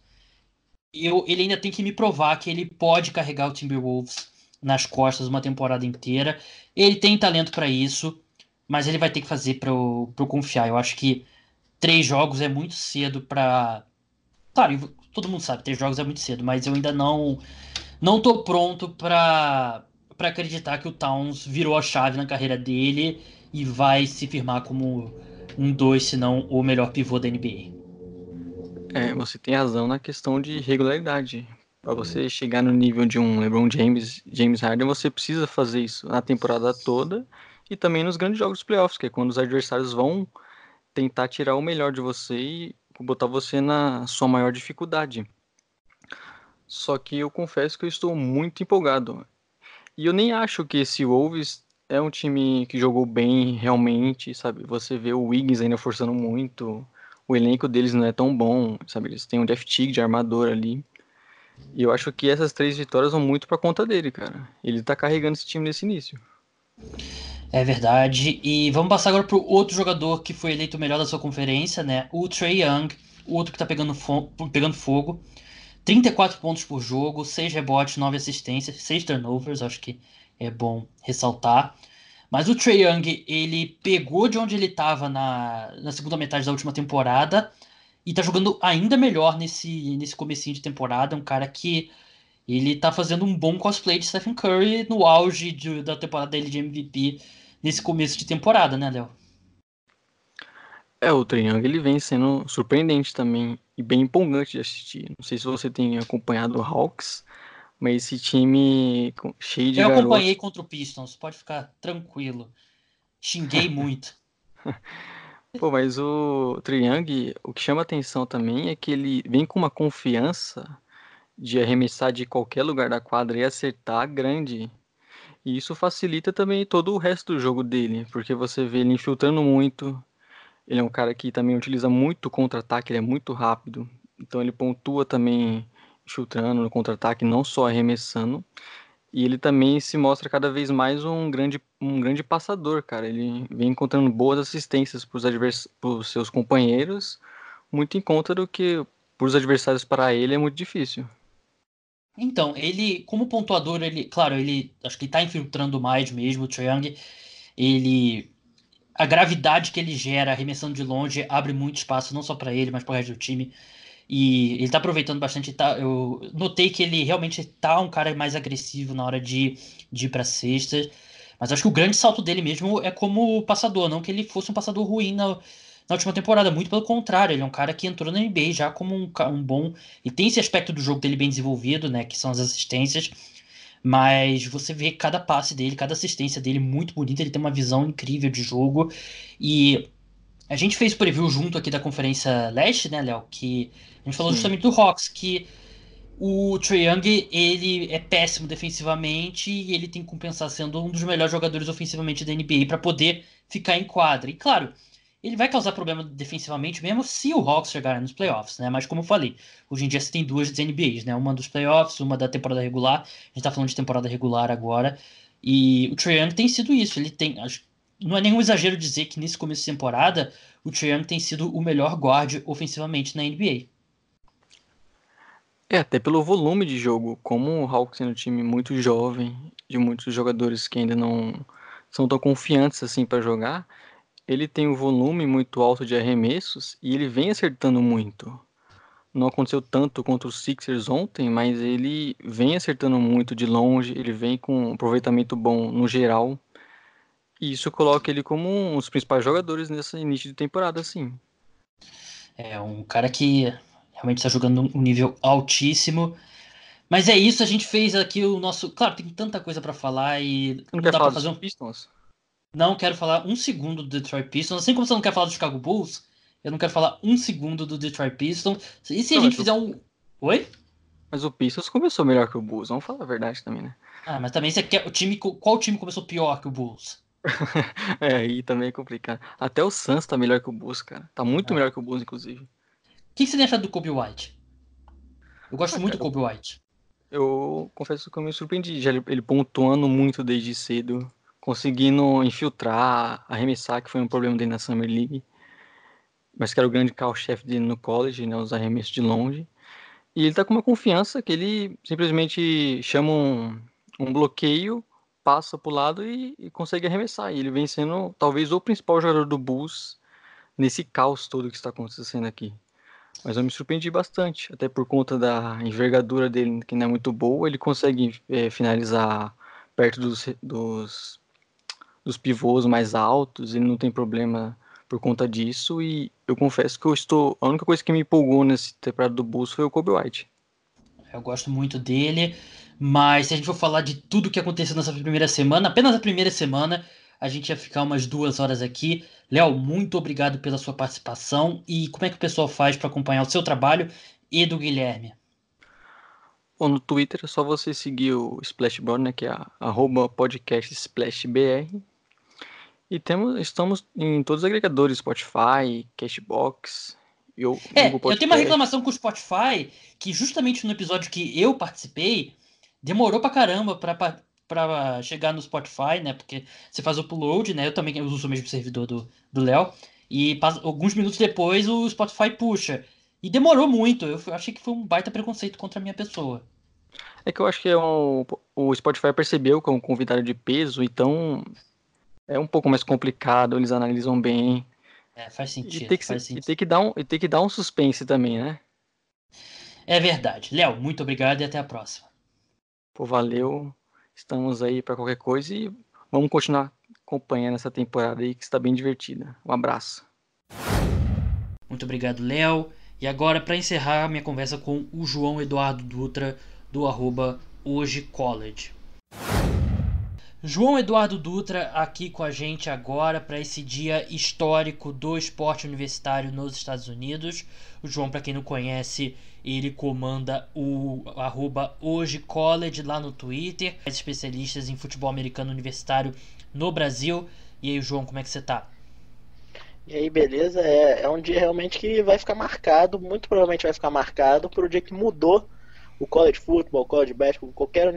eu, ele ainda tem que me provar que ele pode carregar o Timberwolves nas costas uma temporada inteira. Ele tem talento para isso, mas ele vai ter que fazer para eu, confiar. Eu acho que três jogos é muito cedo para. Claro, todo mundo sabe, três jogos é muito cedo, mas eu ainda não não tô pronto para para acreditar que o Towns virou a chave na carreira dele e vai se firmar como um dois, se não o melhor pivô da NBA. É, você tem razão na questão de regularidade. Para você chegar no nível de um LeBron James, James Harden, você precisa fazer isso na temporada toda e também nos grandes jogos dos playoffs, que é quando os adversários vão tentar tirar o melhor de você e botar você na sua maior dificuldade. Só que eu confesso que eu estou muito empolgado. E eu nem acho que esse Wolves é um time que jogou bem realmente, sabe? Você vê o Wiggins ainda forçando muito, o elenco deles não é tão bom, sabe? Eles têm um Jeff Teague de armador ali. E eu acho que essas três vitórias vão muito pra conta dele, cara. Ele tá carregando esse time nesse início. É verdade. E vamos passar agora pro outro jogador que foi eleito o melhor da sua conferência, né? O Trey Young, o outro que tá pegando, fo pegando fogo. 34 pontos por jogo, 6 rebotes, 9 assistências, 6 turnovers, acho que é bom ressaltar. Mas o Trey Young, ele pegou de onde ele estava na, na segunda metade da última temporada e tá jogando ainda melhor nesse, nesse comecinho de temporada. É um cara que ele tá fazendo um bom cosplay de Stephen Curry no auge de, da temporada dele de MVP nesse começo de temporada, né, Léo? É, o Young, ele vem sendo surpreendente também e bem empolgante de assistir. Não sei se você tem acompanhado o Hawks, mas esse time cheio de Eu garotos... acompanhei contra o Pistons, pode ficar tranquilo. Xinguei muito. Pô, mas o Young, o que chama atenção também é que ele vem com uma confiança de arremessar de qualquer lugar da quadra e acertar grande. E isso facilita também todo o resto do jogo dele, porque você vê ele infiltrando muito. Ele é um cara que também utiliza muito contra-ataque, ele é muito rápido. Então ele pontua também infiltrando no contra-ataque, não só arremessando. E ele também se mostra cada vez mais um grande, um grande passador, cara. Ele vem encontrando boas assistências para os advers... seus companheiros, muito em conta do que para os adversários para ele é muito difícil. Então, ele, como pontuador, ele, claro, ele acho que ele tá infiltrando mais mesmo, o Young, ele a gravidade que ele gera arremessando de longe abre muito espaço não só para ele, mas para o resto do time. E ele tá aproveitando bastante, tá, eu notei que ele realmente tá um cara mais agressivo na hora de, de ir para cestas. Mas acho que o grande salto dele mesmo é como passador, não que ele fosse um passador ruim na, na última temporada, muito pelo contrário, ele é um cara que entrou na NBA já como um, um bom. E tem esse aspecto do jogo dele bem desenvolvido, né? Que são as assistências. Mas você vê cada passe dele, cada assistência dele muito bonita, ele tem uma visão incrível de jogo. E a gente fez preview junto aqui da Conferência Leste, né, Léo? Que a gente falou Sim. justamente do Hawks, que o Trae Young, ele é péssimo defensivamente e ele tem que compensar sendo um dos melhores jogadores ofensivamente da NBA para poder ficar em quadra. E claro, ele vai causar problema defensivamente mesmo se o Hawks chegar nos playoffs, né? Mas como eu falei, hoje em dia você tem duas NBAs, né? Uma dos playoffs, uma da temporada regular. A gente tá falando de temporada regular agora. E o Trae Young tem sido isso. Ele tem. Não é nenhum exagero dizer que nesse começo de temporada o Trae Young tem sido o melhor guard ofensivamente na NBA. É, até pelo volume de jogo, como o Hawks é um time muito jovem, de muitos jogadores que ainda não são tão confiantes assim para jogar, ele tem um volume muito alto de arremessos e ele vem acertando muito. Não aconteceu tanto contra os Sixers ontem, mas ele vem acertando muito de longe, ele vem com um aproveitamento bom no geral. E isso coloca ele como um dos principais jogadores nesse início de temporada, sim. É um cara que realmente está jogando um nível altíssimo. Mas é isso, a gente fez aqui o nosso. Claro, tem tanta coisa para falar e. Não, não quer falar fazer um Pistons? Não quero falar um segundo do Detroit Pistons. Assim como você não quer falar do Chicago Bulls, eu não quero falar um segundo do Detroit Pistons. E se não, a gente fizer um. Oi? Mas o Pistons começou melhor que o Bulls, vamos falar a verdade também, né? Ah, mas também você quer. O time, qual time começou pior que o Bulls? é, aí também é complicado. Até o Suns tá melhor que o Bulls, cara. Tá muito é. melhor que o Bulls, inclusive. O que, que você acha do Kobe White? Eu gosto ah, muito cara, do Kobe White. Eu confesso que eu me surpreendi. Já ele, ele pontuando muito desde cedo conseguindo infiltrar, arremessar, que foi um problema dele na Summer League, mas que era o grande carro-chefe dele no college, né, os arremessos de longe. E ele tá com uma confiança que ele simplesmente chama um, um bloqueio, passa pro lado e, e, consegue arremessar. E ele vem sendo talvez o principal jogador do Bulls nesse caos todo que está acontecendo aqui. Mas eu me surpreendi bastante, até por conta da envergadura dele, que não é muito boa, ele consegue é, finalizar perto dos, dos dos pivôs mais altos, ele não tem problema por conta disso. E eu confesso que eu estou. A única coisa que me empolgou nesse temporada do Bulls foi o Kobe White. Eu gosto muito dele, mas se a gente for falar de tudo que aconteceu nessa primeira semana, apenas a primeira semana, a gente ia ficar umas duas horas aqui. Léo, muito obrigado pela sua participação. E como é que o pessoal faz para acompanhar o seu trabalho e do Guilherme? Bom, no Twitter é só você seguir o Splashboard, né, que é arroba podcast SplashBR. E temos, estamos em todos os agregadores, Spotify, Cashbox. Eu, é, eu tenho uma reclamação com o Spotify, que justamente no episódio que eu participei, demorou pra caramba pra, pra, pra chegar no Spotify, né? Porque você faz o upload, né? Eu também uso o mesmo servidor do Léo. E alguns minutos depois o Spotify puxa. E demorou muito. Eu achei que foi um baita preconceito contra a minha pessoa. É que eu acho que é um, o Spotify percebeu que é um convidado de peso, então é um pouco mais complicado, eles analisam bem. É, faz sentido. E tem que, sentido. E tem que, dar, um, e tem que dar um suspense também, né? É verdade. Léo, muito obrigado e até a próxima. Pô, valeu. Estamos aí para qualquer coisa e vamos continuar acompanhando essa temporada aí que está bem divertida. Um abraço. Muito obrigado, Léo. E agora, para encerrar minha conversa com o João Eduardo Dutra, do arroba Hoje College. João Eduardo Dutra aqui com a gente agora para esse dia histórico do esporte universitário nos Estados Unidos. O João, para quem não conhece, ele comanda o arroba Hoje College lá no Twitter, especialistas em futebol americano universitário no Brasil. E aí, João, como é que você tá? E aí, beleza? É, é um dia realmente que vai ficar marcado, muito provavelmente vai ficar marcado por o dia que mudou o college football, o college basketball, qualquer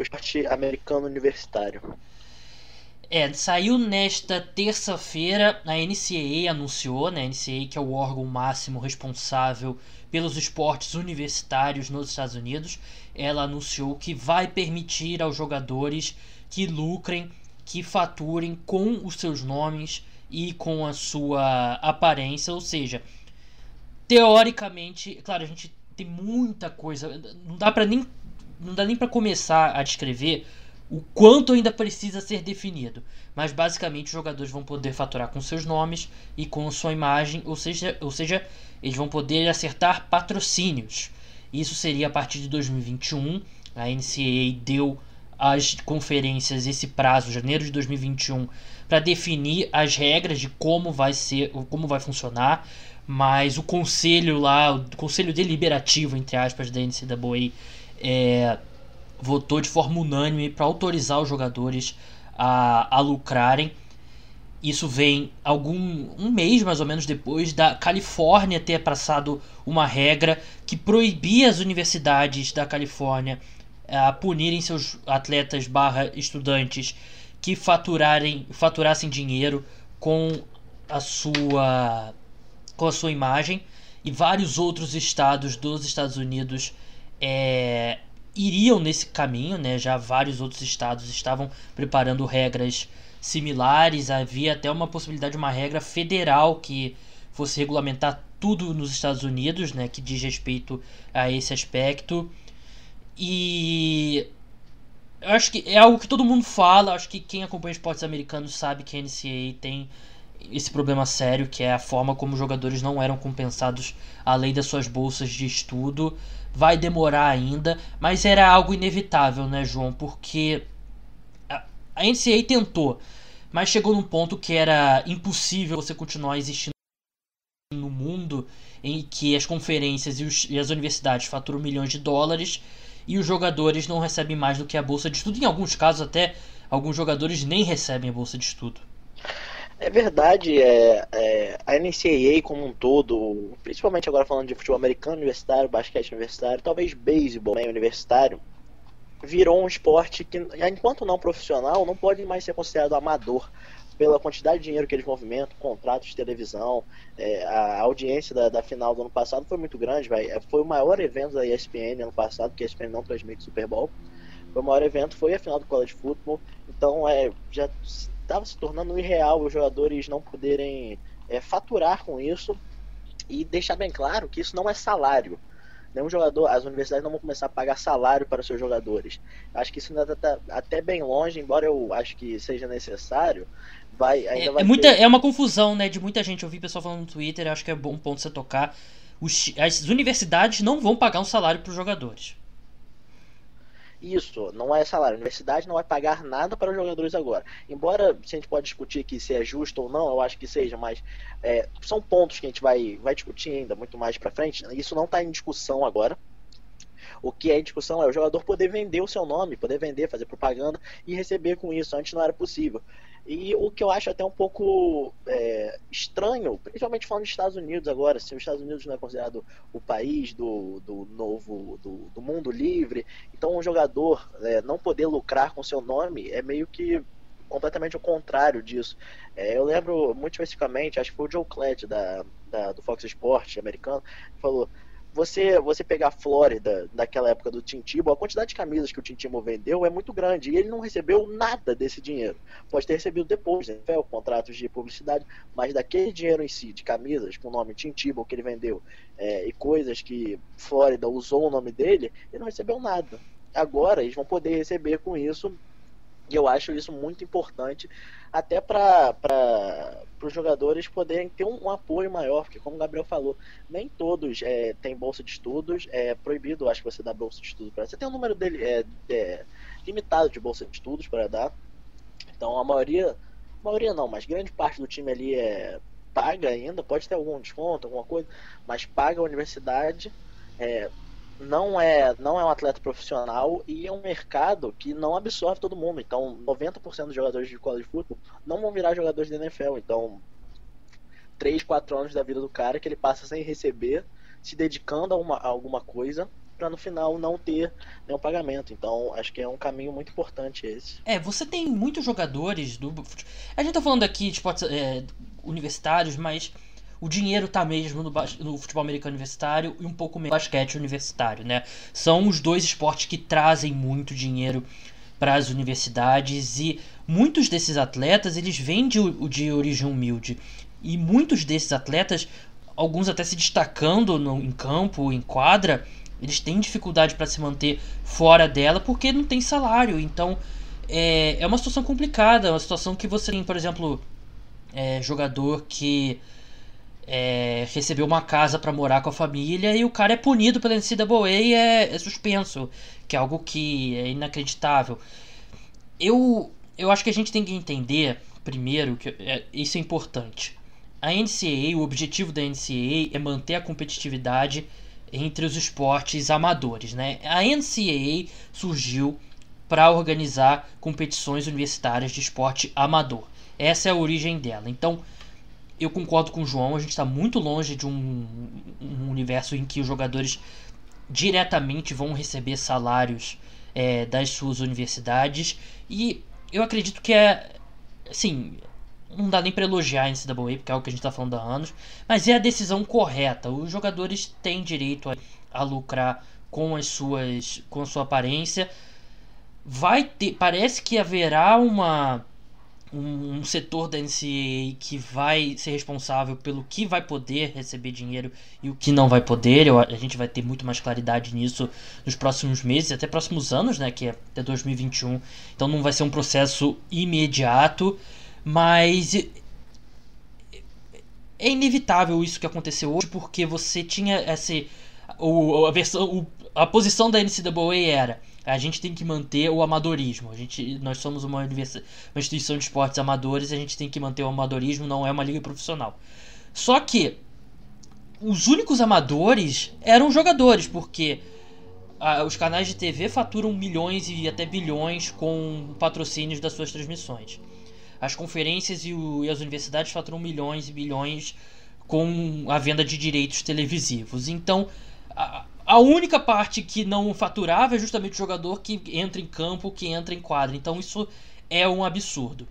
esporte americano universitário. É, saiu nesta terça-feira, a NCAA anunciou, né, a NCAA que é o órgão máximo responsável pelos esportes universitários nos Estados Unidos, ela anunciou que vai permitir aos jogadores que lucrem, que faturem com os seus nomes e com a sua aparência, ou seja, teoricamente, claro, a gente tem muita coisa. Não dá para nem não dá nem para começar a descrever o quanto ainda precisa ser definido. Mas basicamente os jogadores vão poder faturar com seus nomes e com sua imagem, ou seja, ou seja, eles vão poder acertar patrocínios. Isso seria a partir de 2021. A NCAA deu às conferências esse prazo, janeiro de 2021, para definir as regras de como vai ser, como vai funcionar mas o conselho lá, o conselho deliberativo, entre aspas, da NCAA é, votou de forma unânime para autorizar os jogadores a, a lucrarem. Isso vem algum um mês mais ou menos depois da Califórnia ter passado uma regra que proibia as universidades da Califórnia a punirem seus atletas barra estudantes que faturarem, faturassem dinheiro com a sua com a sua imagem e vários outros estados dos Estados Unidos é, iriam nesse caminho, né? Já vários outros estados estavam preparando regras similares, havia até uma possibilidade de uma regra federal que fosse regulamentar tudo nos Estados Unidos, né, que diz respeito a esse aspecto. E eu acho que é algo que todo mundo fala, acho que quem acompanha esportes americanos sabe que a NCAA tem esse problema sério, que é a forma como os jogadores não eram compensados além das suas bolsas de estudo. Vai demorar ainda, mas era algo inevitável, né, João? Porque a NCAA tentou, mas chegou num ponto que era impossível você continuar existindo no mundo em que as conferências e, os, e as universidades faturam milhões de dólares e os jogadores não recebem mais do que a bolsa de estudo. Em alguns casos, até alguns jogadores nem recebem a bolsa de estudo. É verdade, é, é, a NCAA como um todo, principalmente agora falando de futebol americano universitário, basquete universitário, talvez beisebol né, universitário, virou um esporte que, enquanto não profissional, não pode mais ser considerado amador pela quantidade de dinheiro que eles movimentam, contratos de televisão, é, a audiência da, da, final do ano passado foi muito grande, véio. É, foi o maior evento da ESPN ano passado, que a ESPN não transmite Super Bowl. Foi o maior evento, foi a final do college football, então é, já estava se tornando irreal os jogadores não poderem é, faturar com isso e deixar bem claro que isso não é salário. Nenhum jogador, as universidades não vão começar a pagar salário para seus jogadores. Acho que isso ainda está até bem longe, embora eu acho que seja necessário. Vai, ainda é, vai é, muita, ter... é uma confusão, né? De muita gente. Eu vi pessoal falando no Twitter, acho que é bom ponto você tocar. Os, as universidades não vão pagar um salário para os jogadores. Isso, não é salário. A universidade não vai pagar nada para os jogadores agora. Embora se a gente pode discutir aqui se é justo ou não, eu acho que seja, mas é, são pontos que a gente vai, vai discutir ainda muito mais para frente. Isso não está em discussão agora. O que é em discussão é o jogador poder vender o seu nome, poder vender, fazer propaganda e receber com isso. Antes não era possível. E o que eu acho até um pouco é, estranho, principalmente falando dos Estados Unidos agora, se os Estados Unidos não é considerado o país do, do novo, do, do mundo livre, então um jogador é, não poder lucrar com seu nome é meio que completamente o contrário disso. É, eu lembro muito especificamente, acho que foi o Joe Klett da, da, do Fox Sports americano, que falou você você pegar a Flórida daquela época do Tintibo, a quantidade de camisas que o Tintibo vendeu é muito grande e ele não recebeu nada desse dinheiro. Pode ter recebido depois, né, contratos de publicidade, mas daquele dinheiro em si, de camisas com o nome Tintibo que ele vendeu é, e coisas que Flórida usou o nome dele, ele não recebeu nada. Agora eles vão poder receber com isso e eu acho isso muito importante, até para os jogadores poderem ter um, um, apoio maior, porque como o Gabriel falou, nem todos é, têm bolsa de estudos, é proibido, acho que você dá bolsa de estudos para você tem um número dele é, é, limitado de bolsa de estudos para dar, então a maioria, a maioria não, mas grande parte do time ali é paga ainda, pode ter algum desconto, alguma coisa, mas paga a universidade, é, não é, não é um atleta profissional e é um mercado que não absorve todo mundo. Então, 90% dos jogadores de college football não vão virar jogadores da NFL. Então, 3, 4 anos da vida do cara que ele passa sem receber, se dedicando a, uma, a alguma coisa para no final não ter nenhum pagamento. Então, acho que é um caminho muito importante esse. É, você tem muitos jogadores do. A gente tá falando aqui de esportes é, universitários, mas o dinheiro tá mesmo no, no, futebol americano universitário e um pouco menos no basquete universitário, né? São os dois esportes que trazem muito dinheiro para as universidades e muitos desses atletas eles vêm de, de origem humilde e muitos desses atletas, alguns até se destacando no, em campo, em quadra, eles têm dificuldade para se manter fora dela porque não tem salário. Então é, é uma situação complicada, uma situação que você tem, por exemplo, é, jogador que é, recebeu uma casa para morar com a família e o cara é punido pela NCAA e é, é suspenso, que é algo que é inacreditável. Eu, eu acho que a gente tem que entender, primeiro, que é, isso é importante. A NCAA, o objetivo da NCAA é manter a competitividade entre os esportes amadores. Né? A NCAA surgiu para organizar competições universitárias de esporte amador. Essa é a origem dela. Então, eu concordo com o João, a gente está muito longe de um, um, universo em que os jogadores diretamente vão receber salários é, das suas universidades. E eu acredito que é. Assim, não dá nem para elogiar a NCAA, porque é algo que a gente está falando há anos, mas é a decisão correta. Os jogadores têm direito a, a lucrar com as suas com a sua aparência. Vai ter, parece que haverá uma um, um, setor da NCAA que vai ser responsável pelo que vai poder receber dinheiro e o que não vai poder. Eu, a gente vai ter muito mais claridade nisso nos próximos meses, até próximos anos, né? Que é até 2021. Então não vai ser um processo imediato, mas é inevitável isso que aconteceu hoje, porque você tinha esse. O, a, versão, o, a posição da NCAA era a gente tem que manter o amadorismo. A gente, nós somos uma, uma instituição de esportes amadores e a gente tem que manter o amadorismo, não é uma liga profissional. Só que os únicos amadores eram jogadores, porque os canais de TV faturam milhões e até bilhões com patrocínios das suas transmissões. As conferências e, o, e as universidades faturam milhões e bilhões com a venda de direitos televisivos. Então, a, a única parte que não faturava é justamente o jogador que entra em campo, que entra em quadra. Então isso é um absurdo.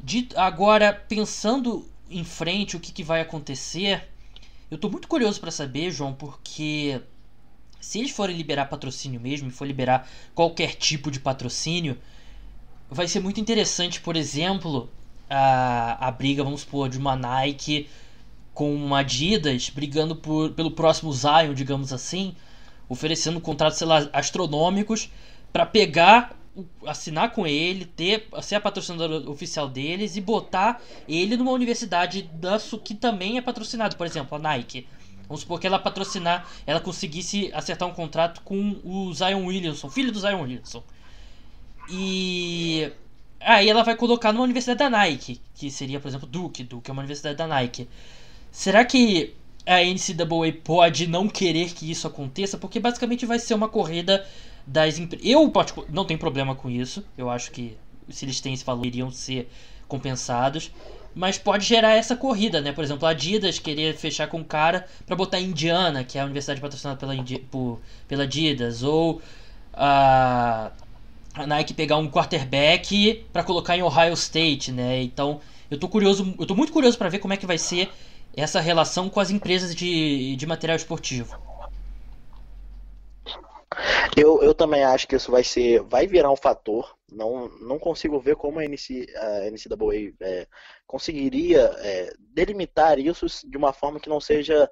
De, agora, pensando em frente o que, que vai acontecer, eu estou muito curioso para saber, João, porque se eles forem liberar patrocínio mesmo, e for liberar qualquer tipo de patrocínio, vai ser muito interessante, por exemplo, a, a briga, vamos supor, de uma Nike com Adidas brigando por, pelo próximo Zion, digamos assim, oferecendo contratos, sei lá, astronômicos para pegar, assinar com ele, ter, ser a patrocinadora oficial deles e botar ele numa universidade da, que também é patrocinado, por exemplo, a Nike. Vamos supor que ela patrocinar, ela conseguisse acertar um contrato com o Zion Williamson, filho do Zion Williamson. E aí ela vai colocar numa universidade da Nike, que seria, por exemplo, Duke. Duke é uma universidade da Nike. Será que a NCAA pode não querer que isso aconteça? Porque basicamente vai ser uma corrida das empresas. Eu não tenho problema com isso. Eu acho que se eles têm esse valor, iriam ser compensados. Mas pode gerar essa corrida, né? Por exemplo, a Adidas querer fechar com o cara para botar Indiana, que é a universidade patrocinada pela, Indi por, pela Adidas. Ou a, a Nike pegar um quarterback para colocar em Ohio State, né? Então, eu tô curioso, eu tô muito curioso para ver como é que vai ser essa relação com as empresas de, de material esportivo. Eu, eu também acho que isso vai ser, vai virar um fator. Não, não consigo ver como a, NC, a NCAA é, conseguiria é, delimitar isso de uma forma que não seja,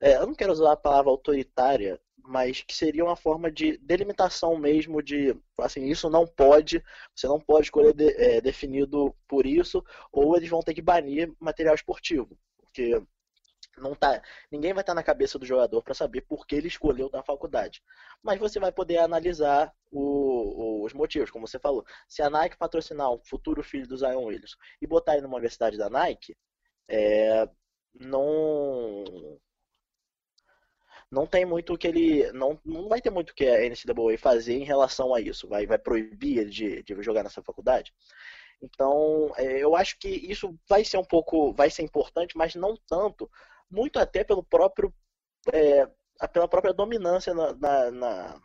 é, eu não quero usar a palavra autoritária, mas que seria uma forma de delimitação mesmo de, assim, isso não pode, você não pode escolher de, é, definido por isso, ou eles vão ter que banir material esportivo porque não tá, ninguém vai estar na cabeça do jogador para saber por que ele escolheu da faculdade. Mas você vai poder analisar o, os motivos, como você falou. Se a Nike patrocinar o futuro filho do Zion Williams e botar ele numa universidade da Nike, é, não não tem muito que ele não, não vai ter muito que a NCAA fazer em relação a isso. Vai, vai proibir ele de, de jogar nessa faculdade. Então, é, eu acho que isso vai ser um pouco, vai ser importante, mas não tanto, muito até pelo próprio, é, pela própria dominância na, na, na,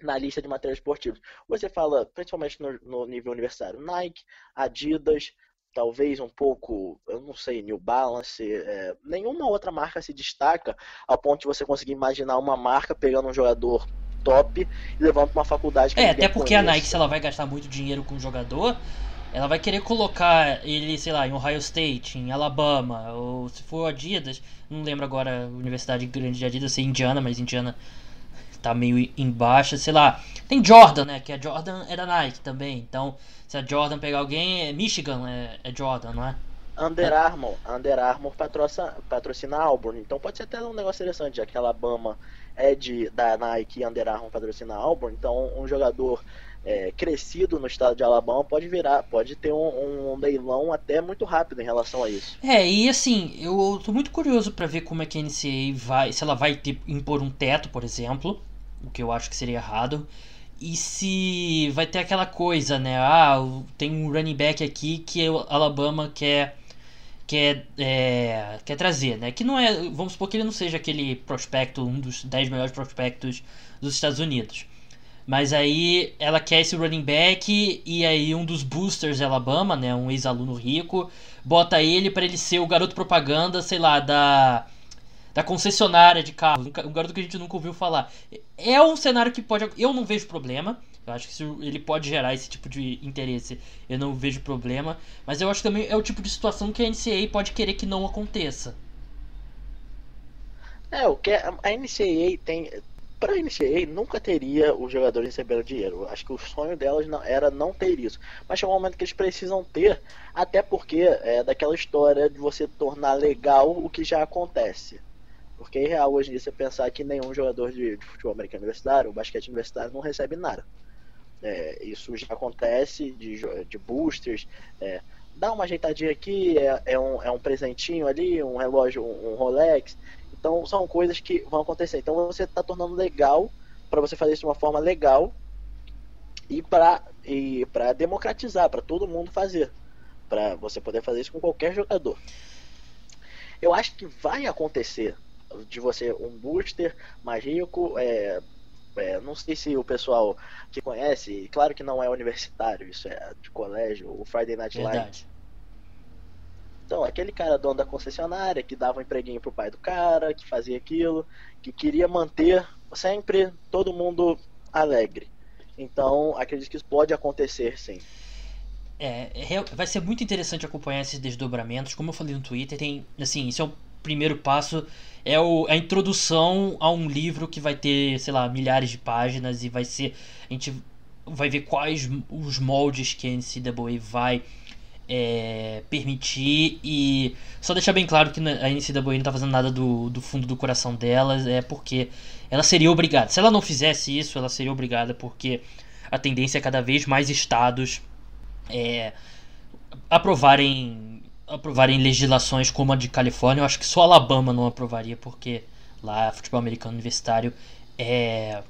na, lista de materiais esportivos. Você fala, principalmente no, no nível universitário, Nike, Adidas, talvez um pouco, eu não sei, New Balance, é, nenhuma outra marca se destaca ao ponto de você conseguir imaginar uma marca pegando um jogador top e levando para uma faculdade que É, até porque a Nike, se ela vai gastar muito dinheiro com o jogador, ela vai querer colocar ele, sei lá, em Ohio State, em Alabama, ou se for Adidas, não lembro agora a universidade grande de Adidas, ser Indiana, mas Indiana tá meio embaixo, sei lá. Tem Jordan, né, que a Jordan é da Nike também, então se a Jordan pegar alguém, é Michigan é, é Jordan, não é? Under Armour, Under Armour patrocina, patrocina Auburn, então pode ser até um negócio interessante, já que Alabama é de, da Nike e Under Armour patrocina Auburn, então um jogador é, crescido no estado de Alabama pode virar, pode ter um, um, leilão até muito rápido em relação a isso. É, e assim, eu tô muito curioso para ver como é que a NCAA vai, se ela vai ter, impor um teto, por exemplo, o que eu acho que seria errado, e se vai ter aquela coisa, né, ah, tem um running back aqui que o Alabama quer quer, é, quer trazer, né, que não é, vamos supor que ele não seja aquele prospecto, um dos 10 melhores prospectos dos Estados Unidos, mas aí ela quer esse running back e aí um dos boosters de Alabama, né, um ex-aluno rico, bota ele para ele ser o garoto propaganda, sei lá, da da concessionária de carros, um garoto que a gente nunca ouviu falar. É um cenário que pode, eu não vejo problema. Eu acho que ele pode gerar esse tipo de interesse. Eu não vejo problema. Mas eu acho que também é o tipo de situação que a NCAA pode querer que não aconteça. É, o que a NCAA tem. Para a NCAA nunca teria os jogadores recebendo dinheiro. Acho que o sonho delas não, era não ter isso. Mas chegou um momento que eles precisam ter, até porque é daquela história de você tornar legal o que já acontece. Porque é real hoje em dia você pensar que nenhum jogador de, de futebol americano universitário, ou basquete universitário, não recebe nada. É, isso já acontece de, de boosters. É, dá uma ajeitadinha aqui, é, é, um, é um presentinho ali, um relógio, um, um Rolex. Então são coisas que vão acontecer. Então você está tornando legal para você fazer isso de uma forma legal e para e para democratizar, para todo mundo fazer, para você poder fazer isso com qualquer jogador. Eu acho que vai acontecer de você um booster mais rico, é, é, não sei se o pessoal que conhece, claro que não é universitário, isso é de colégio, o Friday Night Live. Então, aquele cara dono da concessionária que dava um empreguinho pro pai do cara, que fazia aquilo, que queria manter sempre todo mundo alegre. Então, acredito que isso pode acontecer sim. É, é vai ser muito interessante acompanhar esses desdobramentos. Como eu falei no Twitter, tem, assim, isso é o primeiro passo, é o, a introdução a um livro que vai ter, sei lá, milhares de páginas e vai ser, a gente vai ver quais os moldes que a NCAA vai é, permitir e só deixar bem claro que a NCAA não tá fazendo nada do, do fundo do coração delas, é porque ela seria obrigada. Se ela não fizesse isso, ela seria obrigada porque a tendência é cada vez mais estados é, aprovarem aprovarem legislações como a de Califórnia. Eu acho que só Alabama não aprovaria porque lá futebol americano universitário é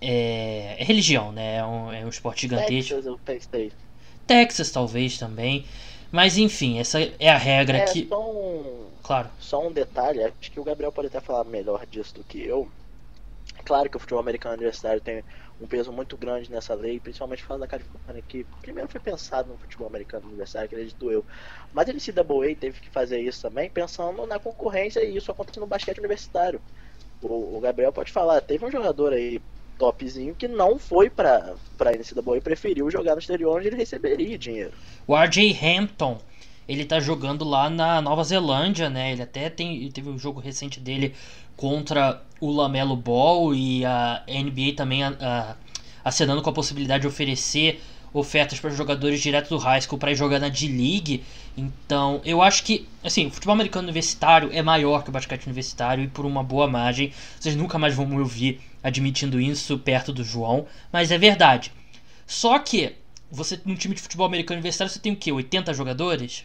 é, é religião, né? É um, é um esporte gigantesco. Texas, talvez também. Mas enfim, essa é a regra é, que. Só um, claro. Só um detalhe, acho que o Gabriel pode até falar melhor disso do que eu. Claro que o futebol americano universitário tem um peso muito grande nessa lei, principalmente falando da Califórnia, que primeiro foi pensado no futebol americano universitário, acredito eu. Mas a NCAA teve que fazer isso também, pensando na concorrência e isso acontece no basquete universitário. O, o Gabriel pode falar, teve um jogador aí topzinho que não foi pra, pra NCAA e preferiu jogar no exterior onde ele receberia dinheiro. O RJ Hampton, ele tá jogando lá na Nova Zelândia, né? Ele até tem, teve um jogo recente dele contra o Lamelo Ball e a NBA também a, a, acenando com a possibilidade de oferecer ofertas para jogadores direto do high school para ir jogar na D-League. Então, eu acho que, assim, o futebol americano universitário é maior que o basquete universitário e por uma boa margem. Vocês nunca mais vão me ouvir admitindo isso perto do João, mas é verdade. Só que você num time de futebol americano universitário você tem o quê? 80 jogadores?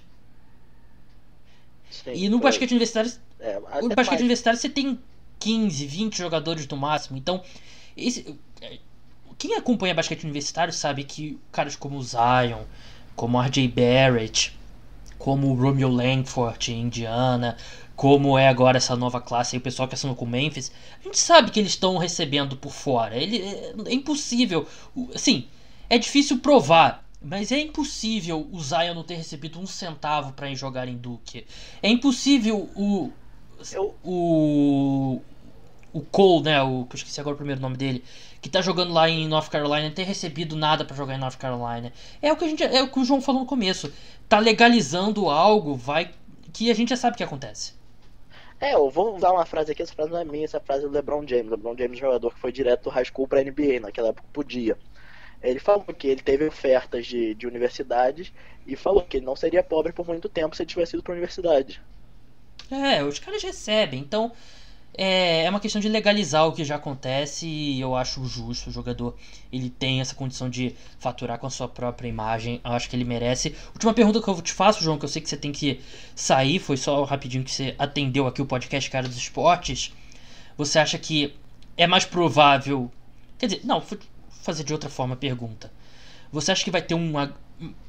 Sim, e no basquete universitário, é, no basquete mais. universitário você tem 15, 20 jogadores no máximo. Então, esse, quem acompanha basquete universitário sabe que caras como o Zion, como RJ Barrett, como o Romeo Langford em Indiana, como é agora essa nova classe aí, o pessoal que assinou com o Memphis, a gente sabe que eles estão recebendo por fora. Ele, é, é impossível. Assim, é difícil provar, mas é impossível o Zion não ter recebido um centavo para ir jogar em Duke. É impossível o. O. O Cole, né? O, que eu esqueci agora o primeiro nome dele. Que tá jogando lá em North Carolina, ter recebido nada para jogar em North Carolina. É o que a gente. É o que o João falou no começo. Tá legalizando algo, vai. Que a gente já sabe o que acontece. É, eu vou usar uma frase aqui, essa frase não é minha, essa frase é do LeBron James. LeBron James, jogador que foi direto do high school pra NBA, naquela época podia. Ele falou que ele teve ofertas de, de universidades e falou que ele não seria pobre por muito tempo se ele tivesse ido para universidade. É, os caras recebem, então é, é uma questão de legalizar o que já acontece e eu acho justo o jogador ele tem essa condição de faturar com a sua própria imagem, eu acho que ele merece. Última pergunta que eu te faço, João, que eu sei que você tem que sair, foi só rapidinho que você atendeu aqui o podcast Cara dos Esportes. Você acha que é mais provável, quer dizer, não, fazer de outra forma a pergunta. Você acha que vai ter uma,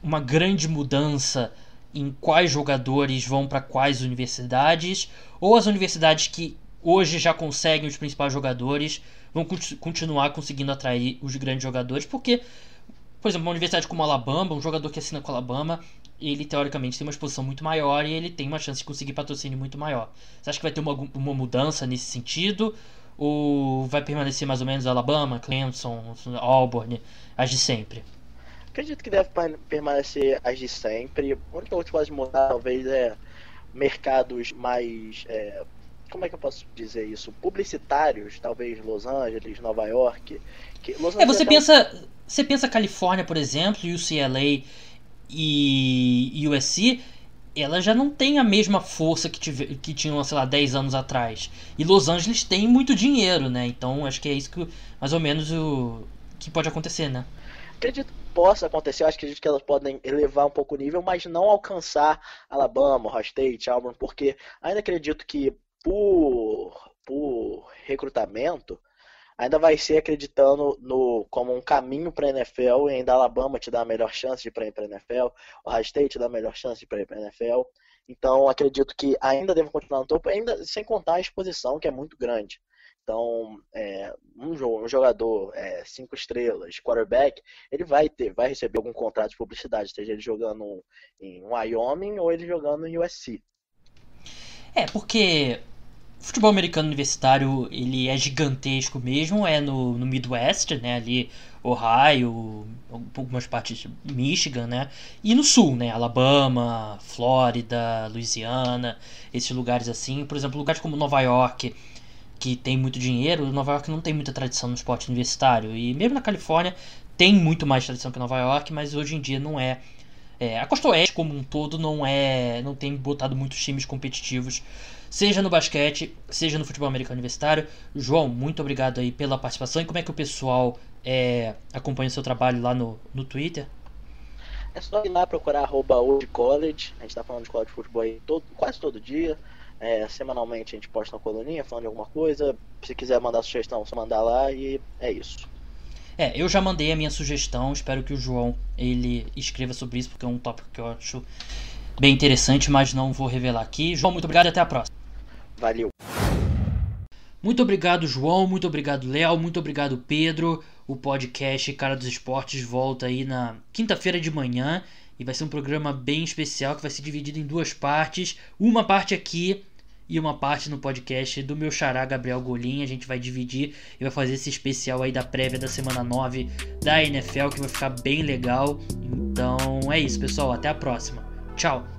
uma grande mudança em quais jogadores vão para quais universidades? Ou as universidades que hoje já conseguem os principais jogadores vão continuar conseguindo atrair os grandes jogadores? Porque, por exemplo, uma universidade como Alabama, um jogador que assina com Alabama, ele teoricamente tem uma exposição muito maior e ele tem uma chance de conseguir patrocínio muito maior. Você acha que vai ter uma, uma mudança nesse sentido? Ou vai permanecer mais ou menos Alabama, Clemson, Auburn, as de sempre? Acredito que deve permanecer as de sempre. A única coisa que pode mudar talvez é mercados mais. É, como é que eu posso dizer isso? Publicitários, talvez Los Angeles, Nova York. Que Los Angeles é, você é pensa. Você pensa Califórnia, por exemplo, UCLA e USC, ela já não tem a mesma força que, tive, que tinham, sei lá, 10 anos atrás. E Los Angeles tem muito dinheiro, né? Então acho que é isso que mais ou menos o que pode acontecer, né? Acredito que possa acontecer, eu acho que elas podem elevar um pouco o nível, mas não alcançar Alabama, Ohio State, Auburn, porque ainda acredito que por, por recrutamento ainda vai ser acreditando no como um caminho para a NFL e ainda Alabama te dá a melhor chance de ir para a NFL, o Ohio State te dá a melhor chance de ir para a NFL. Então acredito que ainda devo continuar no topo, ainda sem contar a exposição que é muito grande. Então, é, um, jogador é, cinco estrelas, quarterback, ele vai ter, vai receber algum contrato de publicidade, seja ele jogando em Wyoming ou ele jogando em USC. É, porque o futebol americano universitário ele é gigantesco mesmo, é no, no Midwest, né, ali Ohio, algumas partes de Michigan, né, e no sul, né, Alabama, Flórida, Louisiana, esses lugares assim, por exemplo, lugares como Nova York, que tem muito dinheiro, Nova York não tem muita tradição no esporte universitário. E mesmo na Califórnia tem muito mais tradição que Nova York, mas hoje em dia não é. é a Costa Oeste como um todo não é. não tem botado muitos times competitivos, seja no basquete, seja no futebol americano universitário. João, muito obrigado aí pela participação. E como é que o pessoal é, acompanha o seu trabalho lá no, no Twitter? É só ir lá procurar arroba College. A gente está falando de college futebol aí todo, quase todo dia. É, semanalmente a gente posta uma coluninha falando de alguma coisa. Se quiser mandar sugestão, só mandar lá e é isso. É, eu já mandei a minha sugestão, espero que o João ele escreva sobre isso, porque é um tópico que eu acho bem interessante, mas não vou revelar aqui. João, muito obrigado e até a próxima. Valeu. Muito obrigado, João. Muito obrigado, Léo. Muito obrigado, Pedro. O podcast Cara dos Esportes volta aí na quinta-feira de manhã. E vai ser um programa bem especial que vai ser dividido em duas partes. Uma parte aqui e uma parte no podcast do meu xará Gabriel Golim. A gente vai dividir e vai fazer esse especial aí da prévia da semana 9 da NFL que vai ficar bem legal. Então é isso, pessoal. Até a próxima. Tchau.